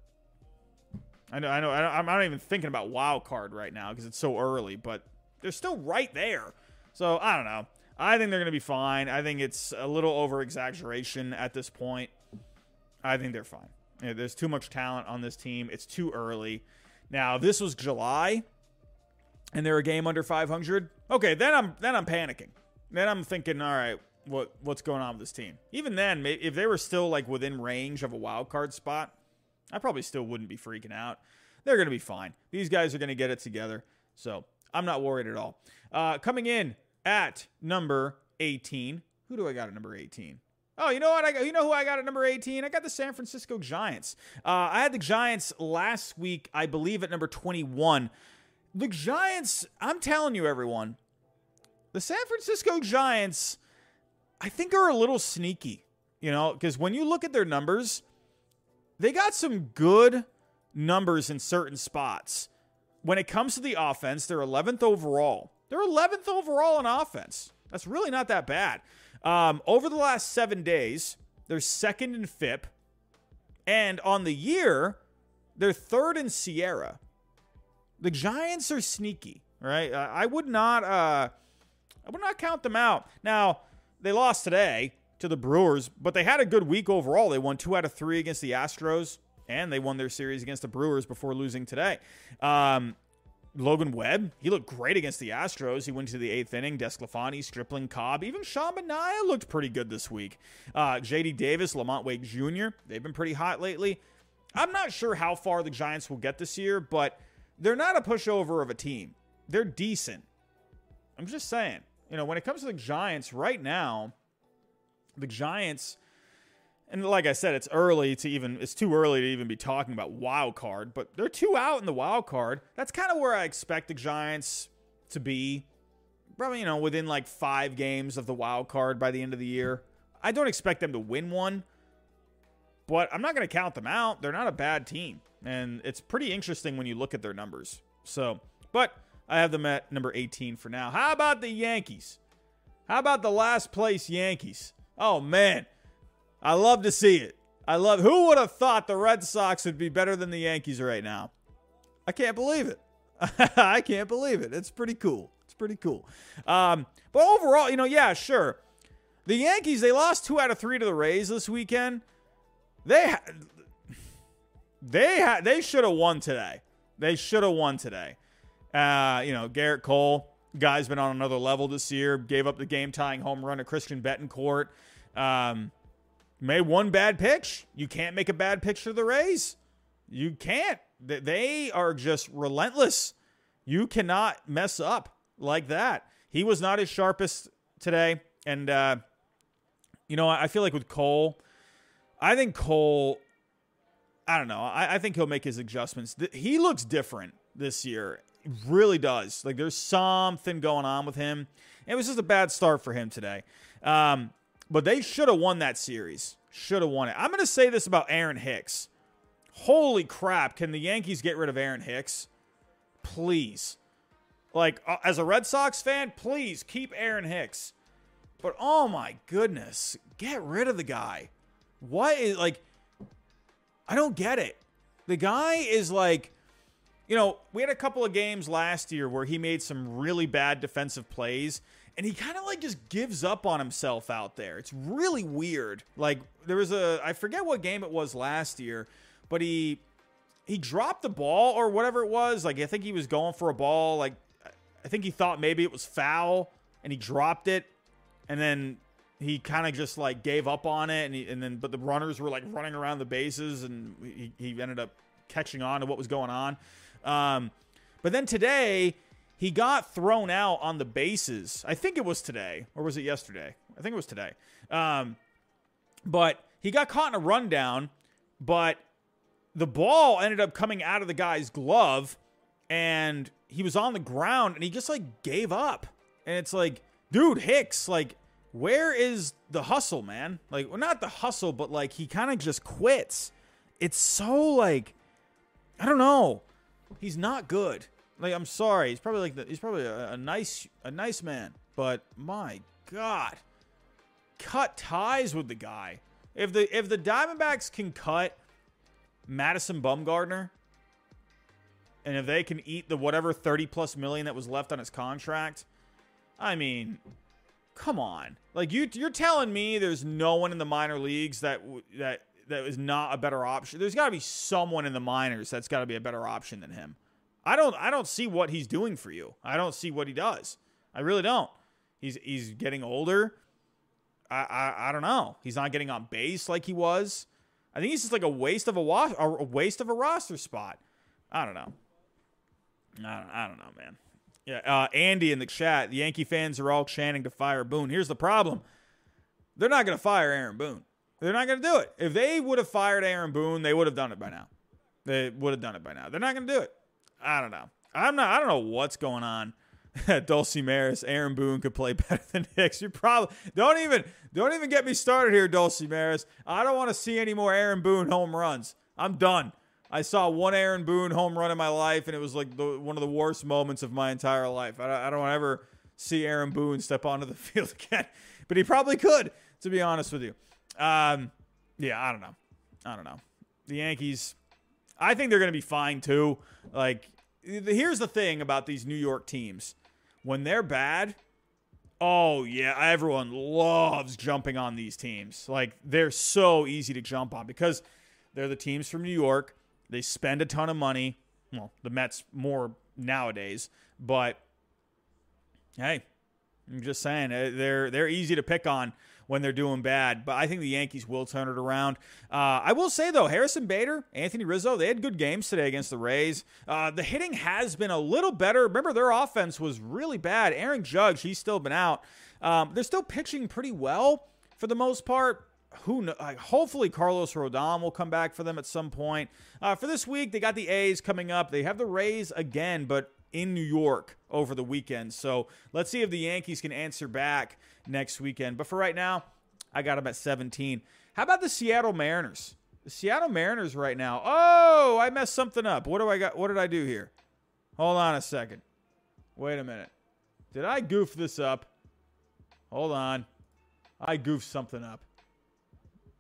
I know, I know. I'm not even thinking about wild card right now because it's so early, but they're still right there. So I don't know. I think they're going to be fine. I think it's a little over exaggeration at this point. I think they're fine. You know, there's too much talent on this team. It's too early. Now, this was July and they're a game under 500, okay, then I'm then I'm panicking. Then I'm thinking, all right, what what's going on with this team? Even then, if they were still like within range of a wild card spot, I probably still wouldn't be freaking out. They're going to be fine. These guys are going to get it together. So I'm not worried at all. Uh, coming in at number 18. Who do I got at number 18? Oh, you know what? I got, you know who I got at number 18? I got the San Francisco Giants. Uh, I had the Giants last week, I believe, at number 21. The Giants, I'm telling you, everyone, the San Francisco Giants, I think, are a little sneaky, you know, because when you look at their numbers, they got some good numbers in certain spots. when it comes to the offense, they're 11th overall. They're 11th overall in offense. That's really not that bad. Um, over the last seven days, they're second in FIP. And on the year, they're third in SIERA. The Giants are sneaky, right? I would not uh, I would not count them out. Now, they lost today to the Brewers, but they had a good week overall. They won two out of three against the Astros, and they won their series against the Brewers before losing today. Um, Logan Webb, he looked great against the Astros. He went to the eighth inning. DeSclafani, Stripling, Cobb, even Sean Manaea looked pretty good this week. Uh, J.D. Davis, LaMonte Wade Jr., they've been pretty hot lately. I'm not sure how far the Giants will get this year, but they're not a pushover of a team. They're decent. I'm just saying. You know, when it comes to the Giants right now, the Giants and like I said, it's early to even it's too early to even be talking about wild card, but they're two out in the wild card. That's kind of where I expect the Giants to be. Probably, you know, within like five games of the wild card by the end of the year. I don't expect them to win one, but I'm not going to count them out. They're not a bad team. And it's pretty interesting when you look at their numbers. So, but I have them at number 18 for now. How about the Yankees? How about the last place Yankees? Oh, man. I love to see it. I love. Who would have thought the Red Sox would be better than the Yankees right now? I can't believe it. I can't believe it. It's pretty cool. It's pretty cool. Um, but overall, you know, yeah, sure. The Yankees they lost two out of three to the Rays this weekend. They ha- they ha- they should have won today. They should have won today. Uh, you know, Gerrit Cole, guy's been on another level this year. Gave up the game tying home run to Christian Bethancourt. Um, made one bad pitch. You can't make a bad pitch to the Rays. You can't. They are just relentless. You cannot mess up like that. He was not his sharpest today. And, uh, you know, I feel like with Cole, I think Cole, I don't know. I, I think he'll make his adjustments. He looks different this year. really does. Like there's something going on with him. It was just a bad start for him today. Um, but they should have won that series. Should have won it. I'm going to say this about Aaron Hicks. Holy crap. Can the Yankees get rid of Aaron Hicks? Please. Like, uh, as a Red Sox fan, please keep Aaron Hicks. But oh my goodness, get rid of the guy. What is, like, I don't get it. The guy is like, you know, we had a couple of games last year where he made some really bad defensive plays and he kind of like just gives up on himself out there. It's really weird. Like there was a I forget what game it was last year, but he he dropped the ball or whatever it was. Like I think he was going for a ball. Like I think he thought maybe it was foul and he dropped it, and then he kind of just like gave up on it. And he, and then but the runners were like running around the bases, and he, he ended up catching on to what was going on. Um, but then today he got thrown out on the bases. I think it was today, or was it yesterday? I think it was today. Um, but he got caught in a rundown, but the ball ended up coming out of the guy's glove, and he was on the ground, and he just like gave up. And it's like, dude, Hicks, like, where is the hustle, man? Like, well, not the hustle, but like he kind of just quits. It's so like, I don't know. He's not good. Like I'm sorry, he's probably like the, he's probably a, a nice a nice man, but my God, cut ties with the guy. If the if the Diamondbacks can cut Madison Bumgarner, and if they can eat the whatever thirty plus million that was left on his contract, I mean, come on. Like you you're telling me there's no one in the minor leagues that that that is not a better option. There's got to be someone in the minors that's got to be a better option than him. I don't I don't see what he's doing for you. I don't see what he does. I really don't. He's he's getting older. I I, I don't know. He's not getting on base like he was. I think he's just like a waste of a, wa- a waste of a roster spot. I don't know. I don't, I don't know, man. Yeah, uh, Andy in the chat. The Yankee fans are all chanting to fire Boone. Here's the problem: they're not going to fire Aaron Boone. They're not going to do it. If they would have fired Aaron Boone, they would have done it by now. They would have done it by now. They're not going to do it. I don't know. I'm not. I don't know what's going on. Dulcie Maris, Aaron Boone could play better than Hicks. You probably don't even don't even get me started here, Dulcie Maris. I don't want to see any more Aaron Boone home runs. I'm done. I saw one Aaron Boone home run in my life, and it was like the, one of the worst moments of my entire life. I, I don't want ever see Aaron Boone step onto the field again, but he probably could, to be honest with you. Um, yeah, I don't know. I don't know. The Yankees, I think they're going to be fine too. Like, here's the thing about these New York teams when they're bad, oh, yeah, everyone loves jumping on these teams. Like, they're so easy to jump on because they're the teams from New York. They spend a ton of money. Well, the Mets more nowadays, but hey, I'm just saying uh, they're they're easy to pick on when they're doing bad. But I think the Yankees will turn it around. Uh, I will say though, Harrison Bader, Anthony Rizzo, they had good games today against the Rays. Uh, the hitting has been a little better. Remember, their offense was really bad. Aaron Judge, he's still been out. Um, they're still pitching pretty well for the most part. Who know, hopefully Carlos Rodon will come back for them at some point. Uh, for this week, they got the A's coming up. They have the Rays again, but in New York over the weekend. So let's see if the Yankees can answer back next weekend. But for right now, I got them at 17. How about the Seattle Mariners? The Seattle Mariners right now. Oh, I messed something up. What do I got? What did I do here? Hold on a second. Wait a minute. Did I goof this up? Hold on. I goofed something up.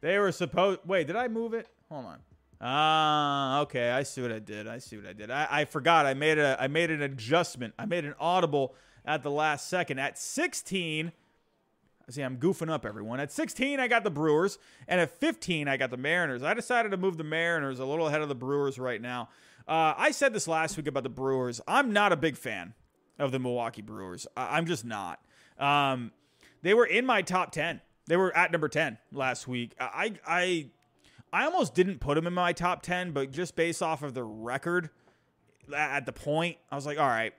They were supposed. Wait, did I move it? Hold on. Ah, okay. I see what I did. I see what I did. I, I forgot. I made a I made an adjustment. I made an audible at the last second. At 16, see, I'm goofing up everyone. At 16, I got the Brewers, and at 15, I got the Mariners. I decided to move the Mariners a little ahead of the Brewers right now. Uh, I said this last week about the Brewers. I'm not a big fan of the Milwaukee Brewers. I, am just not. Um, they were in my top 10. They were at number 10 last week. I I I almost didn't put them in my top 10, but just based off of the record at the point, I was like, all right,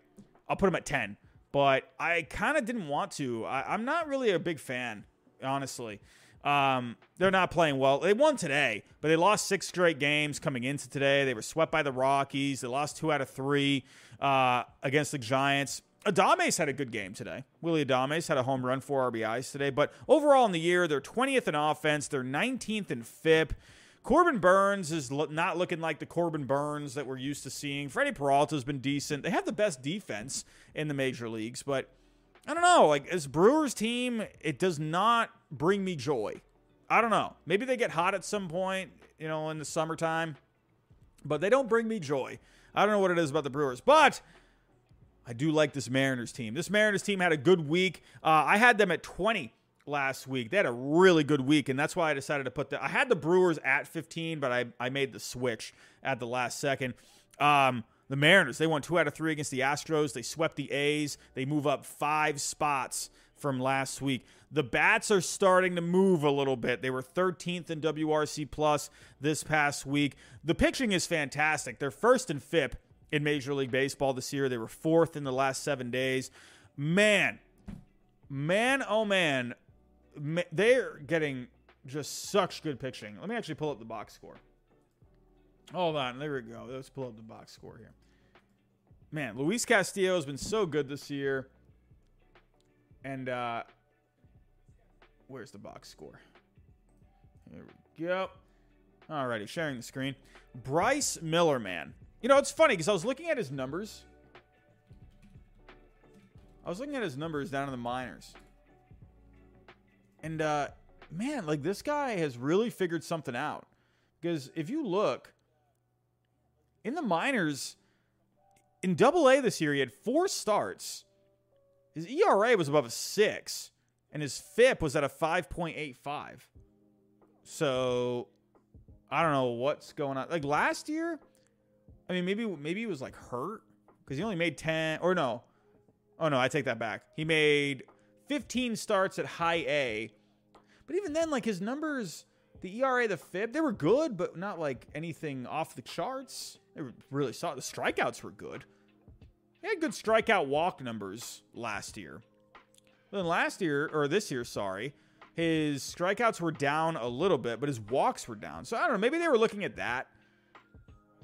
I'll put them at 10. But I kind of didn't want to. I, am not really a big fan, honestly. Um, they're not playing well. They won today, but they lost six straight games coming into today. They were swept by the Rockies. They lost two out of three uh, against the Giants. Adames had a good game today. Willy Adames had a home run, four RBIs today. But overall in the year, they're 20th in offense. They're 19th in FIP. Corbin Burnes is lo- not looking like the Corbin Burnes that we're used to seeing. Freddie Peralta has been decent. They have the best defense in the major leagues, but I don't know. Like as Brewers team, it does not bring me joy. I don't know. Maybe they get hot at some point, you know, in the summertime, but they don't bring me joy. I don't know what it is about the Brewers, but I do like this Mariners team. This Mariners team had a good week. Uh, I had them at 20 last week. They had a really good week, and that's why I decided to put the. I had the Brewers at 15, but I, I made the switch at the last second. Um, the Mariners, they won two out of three against the Astros. They swept the A's. They move up five spots from last week. The bats are starting to move a little bit. They were 13th in WRC plus this past week. The pitching is fantastic. They're first in FIP in Major League Baseball this year. They were fourth in the last seven days. Man, man, oh man, they're getting just such good pitching. Let me actually pull up the box score. Hold on, there we go. Let's pull up the box score here. Man, Luis Castillo has been so good this year. And uh where's the box score? Here we go. Alrighty, sharing the screen. Bryce Miller, man. You know, it's funny because I was looking at his numbers. I was looking at his numbers down in the minors. And uh, man, like this guy has really figured something out. Because if you look in the minors, in double A this year, he had four starts. His ERA was above a six, and his FIP was at a 5.85. So I don't know what's going on. Like last year, I mean, maybe maybe he was like hurt because he only made 10 or no. Oh no, I take that back. He made 15 starts at high A. But even then, like his numbers, the ERA, the FIP, they were good, but not like anything off the charts. They really saw the strikeouts were good. He had good strikeout walk numbers last year. then last year, or this year, sorry, his strikeouts were down a little bit, but his walks were down. So I don't know. Maybe they were looking at that.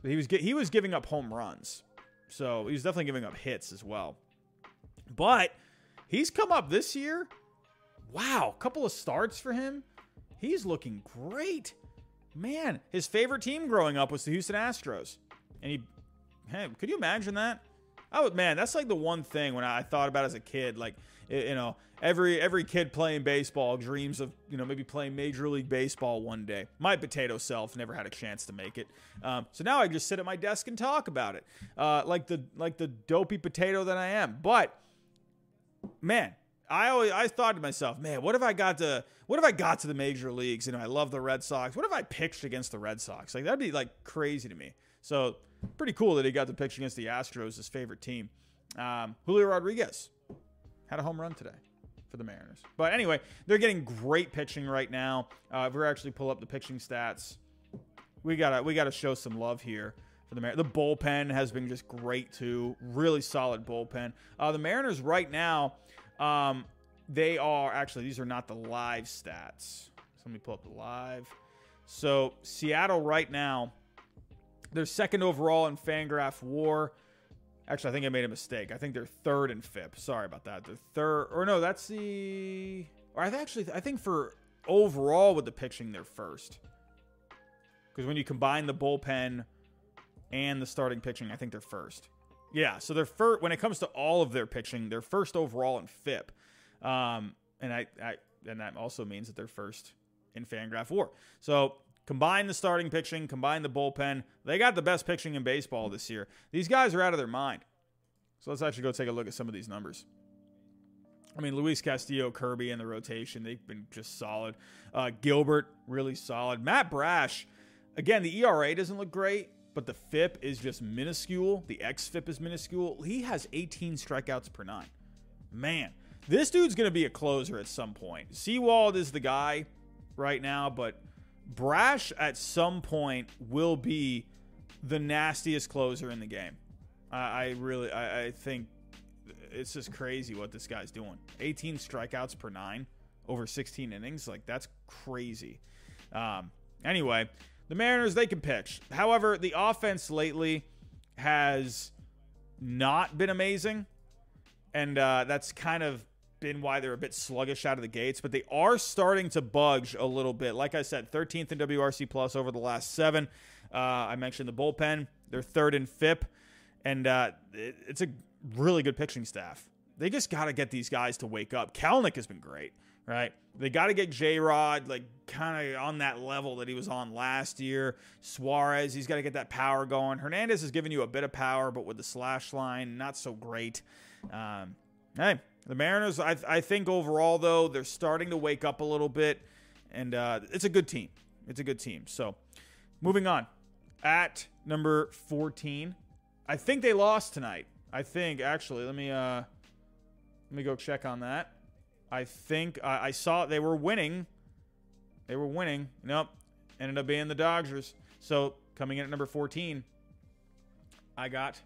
He was he was giving up home runs, so he was definitely giving up hits as well. But He's come up this year. Wow, couple of starts for him. He's looking great. man, his favorite team growing up was the Houston Astros. And he, hey, could you imagine that? I would, man, that's like the one thing when I thought about as a kid, like, you know, every every kid playing baseball dreams of you know maybe playing major league baseball one day. My potato self never had a chance to make it, um, so now I just sit at my desk and talk about it, uh, like the like the dopey potato that I am. But man, I always I thought to myself, man, what if I got to what if I got to the major leagues? You know, I love the Red Sox. What if I pitched against the Red Sox? Like that'd be like crazy to me. So pretty cool that he got to pitch against the Astros, his favorite team. Um, Julio Rodriguez had a home run today for the Mariners. But anyway, they're getting great pitching right now. Uh, if we actually pull up the pitching stats, we gotta we gotta show some love here for the Mariners. The bullpen has been just great too. Really solid bullpen. Uh, the Mariners right now um, they are actually these are not the live stats. So let me pull up the live. So Seattle right now, they're second overall in Fangraph WAR. Actually, I think I made a mistake. I think they're third and fifth. Sorry about that. They're third, or no, that's the. Or I actually, I think for overall with the pitching, they're first. Because when you combine the bullpen and the starting pitching, I think they're first. Yeah, so they're first when it comes to all of their pitching, they're first overall in FIP, um, and I, I and that also means that they're first in Fangraph WAR. So combine the starting pitching, combine the bullpen, they got the best pitching in baseball this year. These guys are out of their mind. So let's actually go take a look at some of these numbers. I mean, Luis Castillo, Kirby in the rotation, they've been just solid. Uh, Gilbert, really solid. Matt Brash, again, the ERA doesn't look great but the FIP is just minuscule. The XFIP is minuscule. He has 18 strikeouts per nine. Man, this dude's going to be a closer at some point. Sewald is the guy right now, but Brash at some point will be the nastiest closer in the game. I, I really, I, I think it's just crazy what this guy's doing. 18 strikeouts per nine over 16 innings. Like, that's crazy. Um, anyway, the Mariners, they can pitch. However, the offense lately has not been amazing. And uh, that's kind of been why they're a bit sluggish out of the gates, but they are starting to budge a little bit. Like I said, 13th in WRC plus over the last seven. Uh, I mentioned the bullpen; they're third in FIP, and uh, it, it's a really good pitching staff. They just got to get these guys to wake up. Kelenic has been great right? They got to get J Rod like kind of on that level that he was on last year. Suarez, he's got to get that power going. Hernandez has given you a bit of power, but with the slash line, not so great. Um, hey, the Mariners, I, I, think overall, though, they're starting to wake up a little bit, and uh, it's a good team. It's a good team. So, moving on. At number 14, I think they lost tonight. I think, actually, let me, uh, let me go check on that. I think I saw they were winning. They were winning. Nope. Ended up being the Dodgers. So coming in at number 14, I got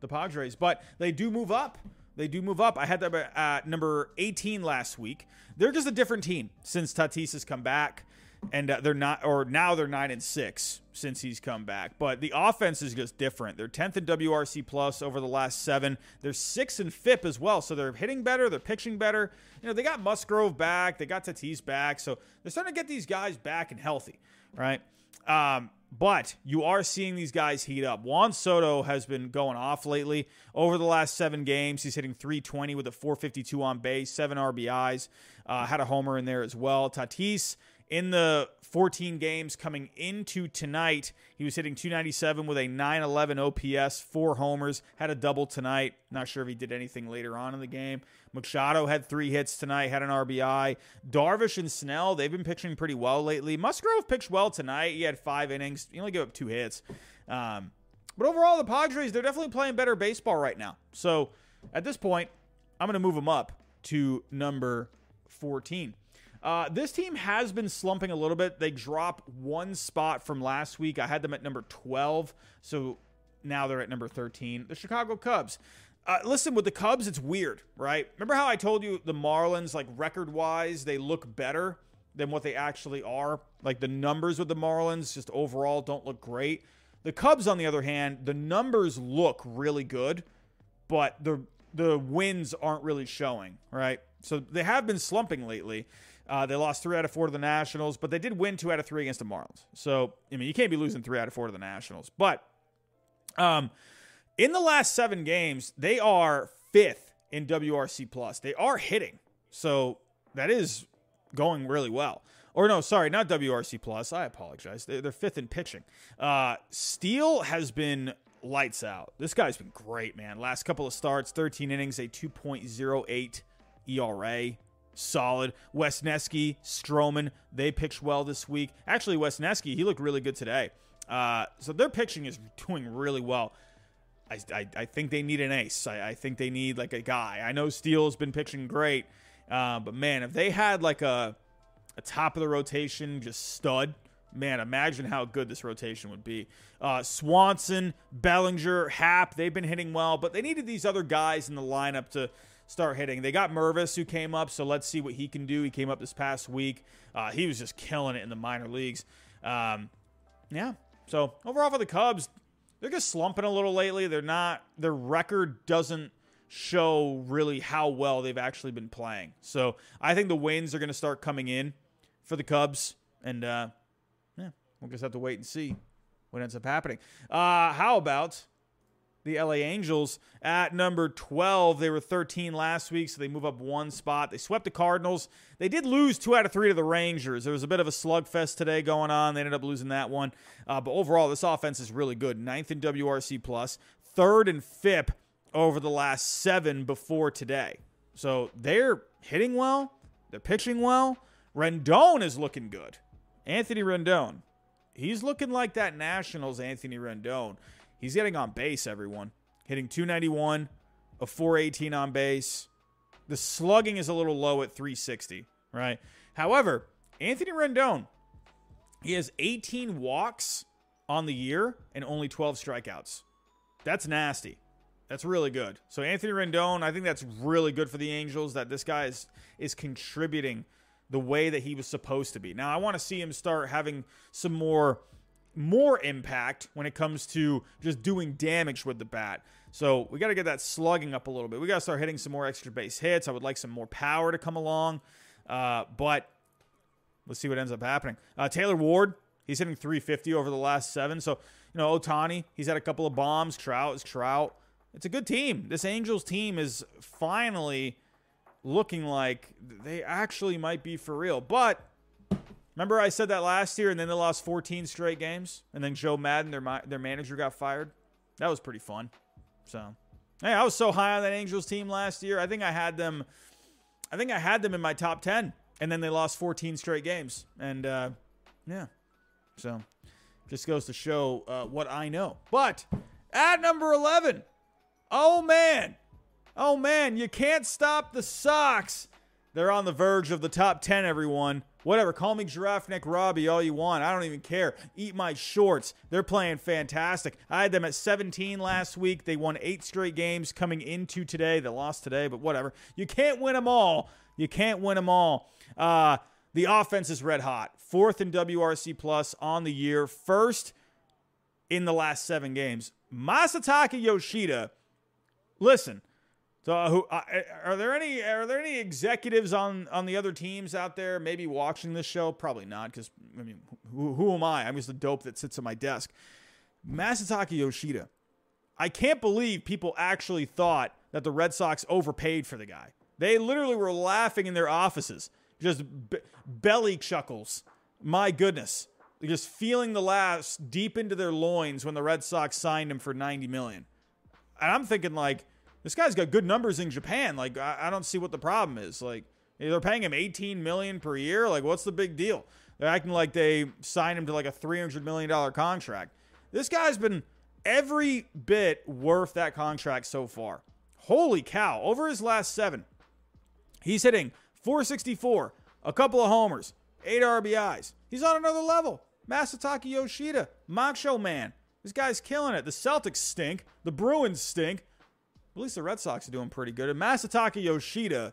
the Padres. But they do move up. They do move up. I had them at number 18 last week. They're just a different team since Tatis has come back and uh, they're not, or now they're nine and six since he's come back. But the offense is just different. They're tenth in WRC plus over the last seven. They're sixth and FIP as well, so they're hitting better. They're pitching better. You know, they got Musgrove back. They got Tatis back, so they're starting to get these guys back and healthy, right? Um, but you are seeing these guys heat up. Juan Soto has been going off lately. Over the last seven games, he's hitting 320 with a 452 on base, seven RBIs, uh, had a homer in there as well. Tatis in the 14 games coming into tonight, he was hitting 297 with a 911 OPS, four homers, had a double tonight. Not sure if he did anything later on in the game. Machado had three hits tonight, had an RBI. Darvish and Snell, they've been pitching pretty well lately. Musgrove pitched well tonight. He had five innings. He only gave up two hits. Um, but overall, the Padres, they're definitely playing better baseball right now. So at this point, I'm going to move them up to number 14. Uh, this team has been slumping a little bit. They drop one spot from last week. I had them at number 12, so now they're at number 13. The Chicago Cubs. Uh, listen, with the Cubs, it's weird, right? Remember how I told you the Marlins, like record wise, they look better than what they actually are? Like the numbers with the Marlins just overall don't look great. The Cubs, on the other hand, the numbers look really good, but the the wins aren't really showing, right? So they have been slumping lately. Uh, they lost three out of four to the Nationals, but they did win two out of three against the Marlins. So, I mean, you can't be losing three out of four to the Nationals. But um, in the last seven games, they are fifth in WRC plus. They are hitting, so that is going really well. Or no, sorry, not WRC plus. I apologize. They're, fifth in pitching. Uh, Steele has been lights out. This guy's been great, man. Last couple of starts, 13 innings, a 2.08 ERA. Solid. Wesneski, Stroman, they pitched well this week. Actually, Wesneski, he looked really good today. Uh, so their pitching is doing really well. I, I, I think they need an ace. I, I, think they need like a guy. I know Steele's been pitching great, uh, but man, if they had like a a top of the rotation, just stud, man, imagine how good this rotation would be. Uh, Swanson, Bellinger, Happ, they've been hitting well, but they needed these other guys in the lineup to start hitting. They got Mervis who came up, so let's see what he can do. He came up this past week. Uh, he was just killing it in the minor leagues. Um, yeah. So overall for the Cubs, they're just slumping a little lately. They're not. Their record doesn't show really how well they've actually been playing. So I think the wins are going to start coming in for the Cubs, and uh, yeah, we'll just have to wait and see what ends up happening. Uh, how about the LA Angels at number 12. They were 13 last week, so they move up one spot. They swept the Cardinals. They did lose two out of three to the Rangers. There was a bit of a slugfest today going on. They ended up losing that one. Uh, but overall, this offense is really good. Ninth in WRC plus, third and fifth over the last seven before today. So they're hitting well. They're pitching well. Rendon is looking good. Anthony Rendon. He's looking like that Nationals Anthony Rendon. He's getting on base, everyone. Hitting 291, a 418 on base. The slugging is a little low at 360, right? However, Anthony Rendon, he has 18 walks on the year and only 12 strikeouts. That's nasty. That's really good. So Anthony Rendon, I think that's really good for the Angels that this guy is is contributing the way that he was supposed to be. Now I want to see him start having some more more impact when it comes to just doing damage with the bat. So we got to get that slugging up a little bit. We got to start hitting some more extra base hits. I would like some more power to come along, uh, but let's see what ends up happening. Uh, Taylor Ward, he's hitting 350 over the last seven. So you know Ohtani, he's had a couple of bombs. Trout is Trout. It's a good team. This Angels team is finally looking like they actually might be for real, but Remember I said that last year, and then they lost 14 straight games, and then Joe Maddon, their their manager, got fired. That was pretty fun. So, hey, I was so high on that Angels team last year. I think I had them. I think I had them in my top 10, and then they lost 14 straight games, and uh, yeah. So, just goes to show uh, what I know. But at number 11, oh man, oh man, you can't stop the Sox. They're on the verge of the top 10, everyone. Whatever, call me Giraffe Neck Robbie all you want. I don't even care. Eat my shorts. They're playing fantastic. I had them at 17 last week. They won eight straight games coming into today. They lost today, but whatever. You can't win them all. You can't win them all. Uh, the offense is red hot. Fourth in WRC plus on the year. First in the last seven games. Masataka Yoshida. Listen, so, uh, who uh, are there any are there any executives on on the other teams out there maybe watching this show? Probably not, because I mean, who, who am I? I'm just a dope that sits at my desk. Masataka Yoshida. I can't believe people actually thought that the Red Sox overpaid for the guy. They literally were laughing in their offices, just belly chuckles. My goodness, just feeling the laughs deep into their loins when the Red Sox signed him for 90 million. And I'm thinking like this guy's got good numbers in Japan. Like I, I don't see what the problem is. Like they're paying him 18 million per year. Like what's the big deal? They're acting like they signed him to like a 300 million dollar contract. This guy's been every bit worth that contract so far. Holy cow! Over his last seven, he's hitting 464, a couple of homers, eight RBIs. He's on another level. Masataka Yoshida, Macho Man. This guy's killing it. The Celtics stink. The Bruins stink at least the Red Sox are doing pretty good. And Masataka Yoshida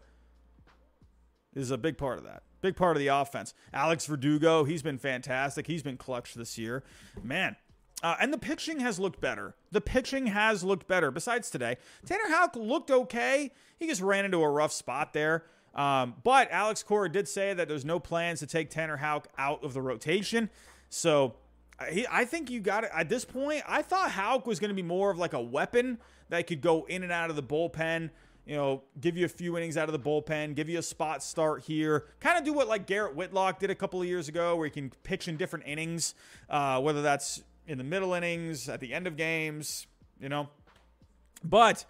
is a big part of that. Big part of the offense. Alex Verdugo, he's been fantastic. He's been clutch this year. Man. Uh, and the pitching has looked better. The pitching has looked better. Besides today, Tanner Houck looked okay. He just ran into a rough spot there. Um, but Alex Cora did say that there's no plans to take Tanner Houck out of the rotation. So I think you got it. At this point, I thought Houck was going to be more of like a weapon that could go in and out of the bullpen. You know, give you a few innings out of the bullpen, give you a spot start here. Kind of do what like Garrett Whitlock did a couple of years ago, where he can pitch in different innings, uh, whether that's in the middle innings, at the end of games, you know. But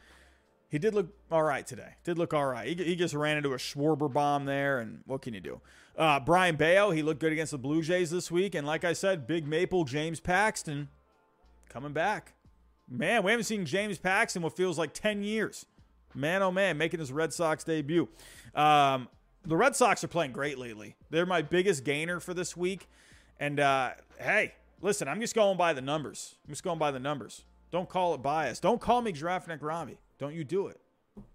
he did look all right today. Did look all right. He, he just ran into a Schwarber bomb there, and what can you do? Uh, Brayan Bello, he looked good against the Blue Jays this week, and like I said, Big Maple James Paxton coming back. Man, we haven't seen James Paxton what feels like 10 years. Man, oh man, making his Red Sox debut. Um, the Red Sox are playing great lately. They're my biggest gainer for this week. And uh, hey, listen, I'm just going by the numbers. I'm just going by the numbers. Don't call it bias. Don't call me Giraffe Robbie. Don't you do it.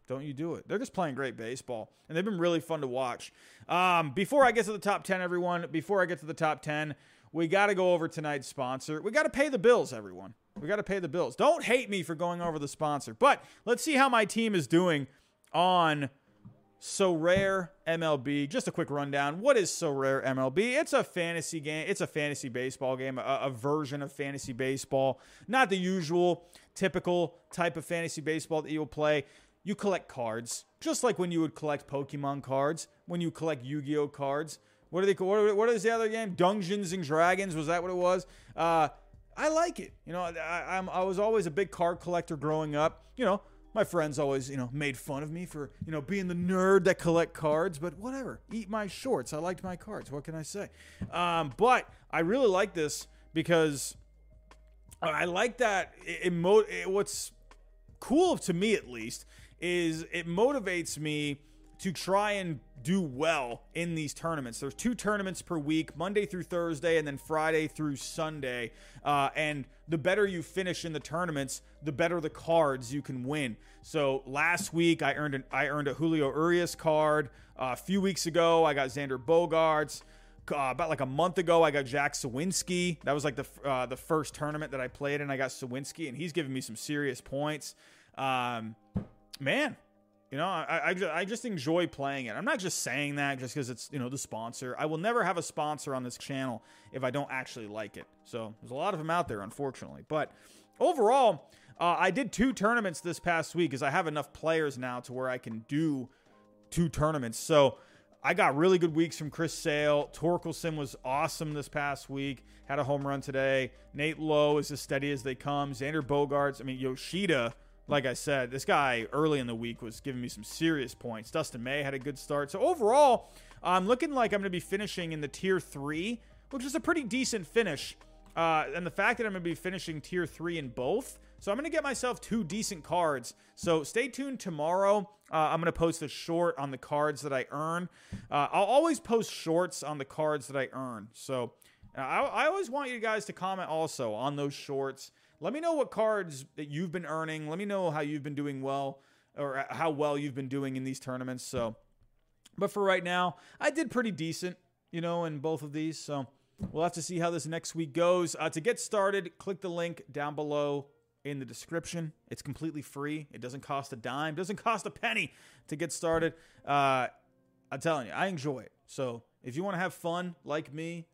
Don't you do it. They're just playing great baseball, and they've been really fun to watch. Um, before I get to the top 10, everyone, before I get to the top 10, we got to go over tonight's sponsor. We got to pay the bills, everyone. We got to pay the bills. Don't hate me for going over the sponsor, but let's see how my team is doing on Sorare MLB. Just a quick rundown. What is Sorare MLB? It's a fantasy game. It's a fantasy baseball game, a, a, version of fantasy baseball. Not the usual, typical type of fantasy baseball that you'll play. You collect cards, just like when you would collect Pokemon cards, when you collect Yu Gi Oh cards. What are they? What, what is the other game? Dungeons and Dragons. Was that what it was? Uh, I like it. You know, I, I'm, I was always a big card collector growing up. You know, my friends always, you know, made fun of me for, you know, being the nerd that collect cards, but whatever. Eat my shorts. I liked my cards. What can I say? Um, but I really like this because I like that. It, it, it, what's cool to me, at least, is it motivates me to try and do well in these tournaments. There's two tournaments per week, Monday through Thursday, and then Friday through Sunday. Uh, and the better you finish in the tournaments, the better the cards you can win. So last week I earned an, I earned a Julio Urias card. Uh, a few weeks ago I got Xander Bogaerts. Uh, about like a month ago, I got Jack Suwinski. That was like the uh, the first tournament that I played, and I got Suwinski, and he's giving me some serious points. Um, man, you know, I, I, I, just enjoy playing it. I'm not just saying that just because it's, you know, the sponsor. I will never have a sponsor on this channel if I don't actually like it. So there's a lot of them out there, unfortunately. But overall, uh, I did two tournaments this past week because I have enough players now to where I can do two tournaments. So I got really good weeks from Chris Sale. Torkelson was awesome this past week. Had a home run today. Nate Lowe is as steady as they come. Xander Bogaerts. I mean, Yoshida like I said, this guy early in the week was giving me some serious points. Dustin May had a good start. So overall, I'm looking like I'm going to be finishing in the tier three, which is a pretty decent finish. Uh, and the fact that I'm going to be finishing tier three in both. So I'm going to get myself two decent cards. So stay tuned tomorrow. Uh, I'm going to post a short on the cards that I earn. Uh, I'll always post shorts on the cards that I earn. So uh, I, I always want you guys to comment also on those shorts. Let me know what cards that you've been earning. Let me know how you've been doing well or how well you've been doing in these tournaments. So, but for right now, I did pretty decent, you know, in both of these. So we'll have to see how this next week goes. Uh, to get started, click the link down below in the description. It's completely free. It doesn't cost a dime, doesn't cost a penny to get started. Uh, I'm telling you, I enjoy it. So if you want to have fun like me,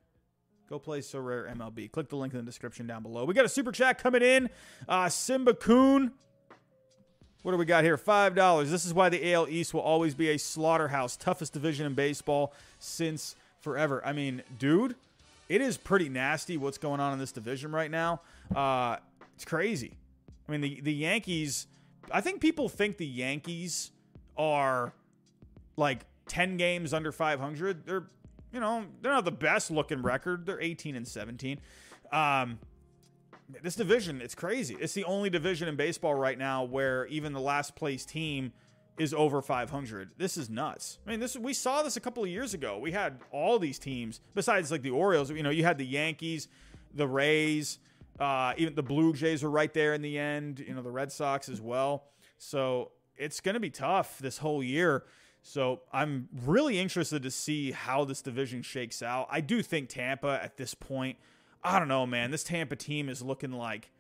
Go play Sorare MLB. Click the link in the description down below. We got a super chat coming in. Uh, Simba Coon. What do we got here? $5. This is why the AL East will always be a slaughterhouse. Toughest division in baseball since forever. I mean, dude, it is pretty nasty what's going on in this division right now. Uh, it's crazy. I mean, the, the Yankees, I think people think the Yankees are like 10 games under 500. They're you know, they're not the best looking record. They're 18 and 17. Um, this division, it's crazy. It's the only division in baseball right now where even the last place team is over 500. This is nuts. I mean, this we saw this a couple of years ago. We had all these teams besides like the Orioles. You know, you had the Yankees, the Rays, uh, even the Blue Jays were right there in the end. You know, the Red Sox as well. So it's going to be tough this whole year. So I'm really interested to see how this division shakes out. I do think Tampa at this point, I don't know, man. This Tampa team is looking like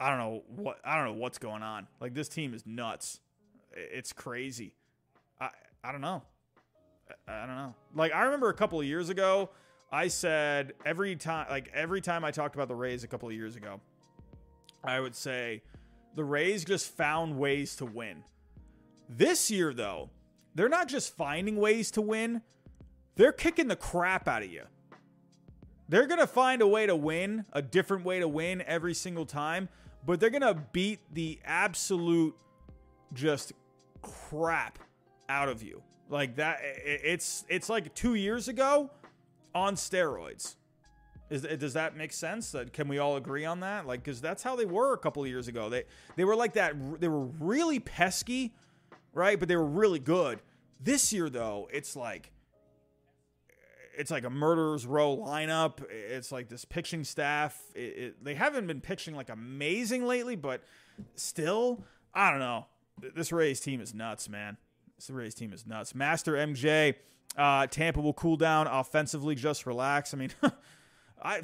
I don't know what I don't know what's going on. Like this team is nuts. It's crazy. I I don't know. I don't know. Like I remember a couple of years ago, I said every time, like every time I talked about the Rays a couple of years ago, I would say the Rays just found ways to win. This year, though, they're not just finding ways to win; they're kicking the crap out of you. They're gonna find a way to win, a different way to win every single time, but they're gonna beat the absolute just crap out of you. Like that it's it's like 2 years ago on steroids. Is, does that make sense? Can we all agree on that? Like, because that's how they were a couple of years ago. They they were like that. They were really pesky, right? But they were really good. This year, though, it's like it's like a murderers row lineup. It's like this pitching staff. It, it, they haven't been pitching like amazing lately, but still, I don't know. This Rays team is nuts, man. This Rays team is nuts. Master MJ, uh, Tampa will cool down offensively. Just relax. I mean, I.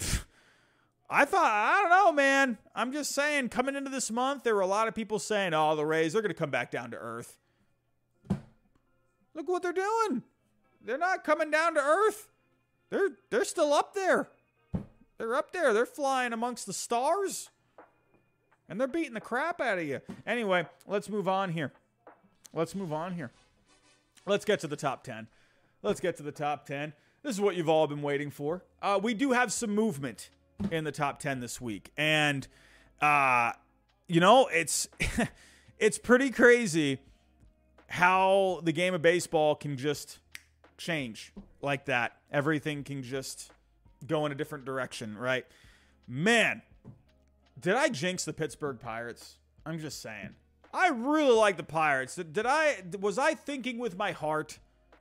I thought I don't know, man. I'm just saying. Coming into this month, there were a lot of people saying, "Oh, the Rays, they're going to come back down to earth." Look what they're doing. They're not coming down to earth. They're they're still up there. They're up there. They're flying amongst the stars. And they're beating the crap out of you. Anyway, let's move on here. Let's move on here. Let's get to the top 10. Let's get to the top 10. This is what you've all been waiting for. Uh, we do have some movement in the top 10 this week. And, uh, you know, it's. it's pretty crazy how the game of baseball can just change like that. Everything can just go in a different direction, right? Man, did I jinx the Pittsburgh Pirates? I'm just saying. I really like the Pirates. Did I was I thinking with my heart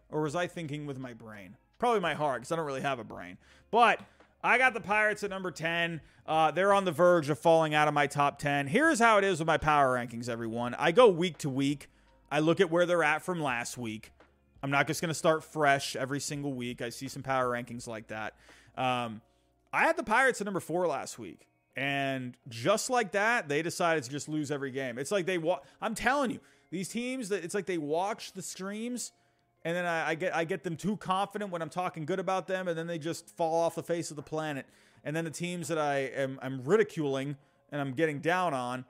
or was I thinking with my brain? Probably my heart because I don't really have a brain. But I got the Pirates at number 10. Uh, they're on the verge of falling out of my top 10. Here's how it is with my power rankings, everyone. I go week to week. I look at where they're at from last week. I'm not just going to start fresh every single week. I see some power rankings like that. Um, I had the Pirates at number four last week. And just like that, they decided to just lose every game. It's like they wa- I'm telling you, these teams that it's like they watch the streams and then I, I, get I get them too confident when I'm talking good about them, and then they just fall off the face of the planet. And then the teams that I am I'm ridiculing and I'm getting down on,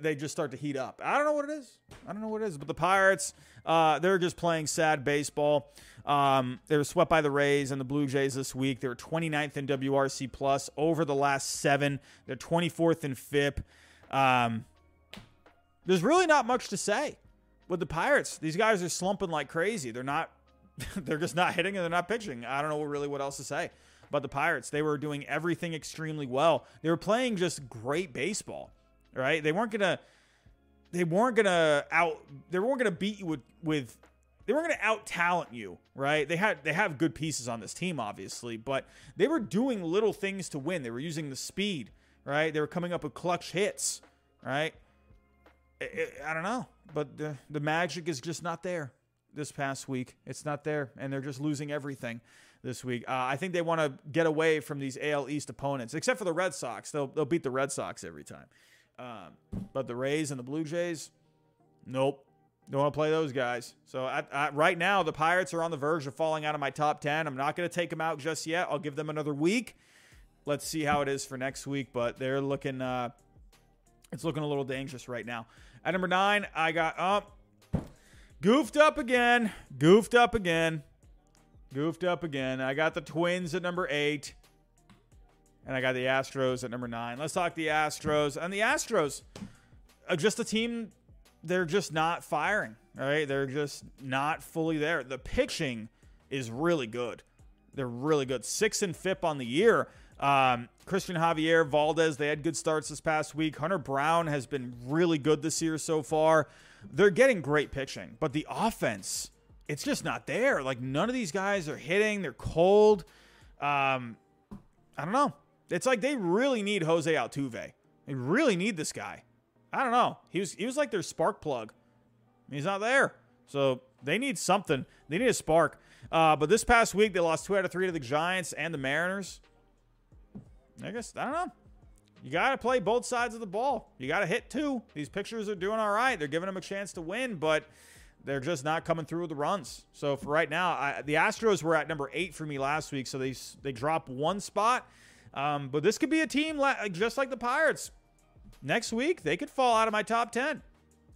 they just start to heat up. I don't know what it is. I don't know what it is. But the Pirates, uh, they're just playing sad baseball. Um, they were swept by the Rays and the Blue Jays this week. They were 29th in WRC plus over the last seven. They're 24th in FIP. Um, there's really not much to say with the Pirates. These guys are slumping like crazy. They're not. they're just not hitting and they're not pitching. I don't know really what else to say. But the Pirates, they were doing everything extremely well. They were playing just great baseball right? They weren't gonna they weren't gonna out they weren't gonna beat you with with they weren't gonna out talent you, right? They had they have good pieces on this team, obviously, but they were doing little things to win. They were using the speed, right? They were coming up with clutch hits, right? I don't know, but the, the magic is just not there this past week. It's not there, and they're just losing everything this week. Uh, I think they want to get away from these AL East opponents, except for the Red Sox. They'll they'll beat the Red Sox every time. Um, but the Rays and the Blue Jays, nope. Don't want to play those guys. So at, at, right now, the Pirates are on the verge of falling out of my top 10. I'm not going to take them out just yet. I'll give them another week. Let's see how it is for next week. But they're looking, uh, it's looking a little dangerous right now. At number nine, I got up, oh, goofed up again, goofed up again, goofed up again. I got the Twins at number eight. And I got the Astros at number nine. Let's talk the Astros. And the Astros are just a team, they're just not firing, right? They're just not fully there. The pitching is really good. They're really good. Six and FIP on the year. Um, Cristian Javier, Valdez, they had good starts this past week. Hunter Brown has been really good this year so far. They're getting great pitching, but the offense, it's just not there. Like none of these guys are hitting. They're cold. Um, I don't know. It's like they really need Jose Altuve. They really need this guy. I don't know. He was he was like their spark plug. He's not there. So they need something. They need a spark. Uh, but this past week they lost two out of three to the Giants and the Mariners. I guess I don't know. You got to play both sides of the ball. You got to hit two. These pictures are doing all right. They're giving them a chance to win, but they're just not coming through with the runs. So for right now, I, the Astros were at number eight for me last week, so they they drop one spot. Um, but this could be a team la- just like the Pirates. Next week, they could fall out of my top ten.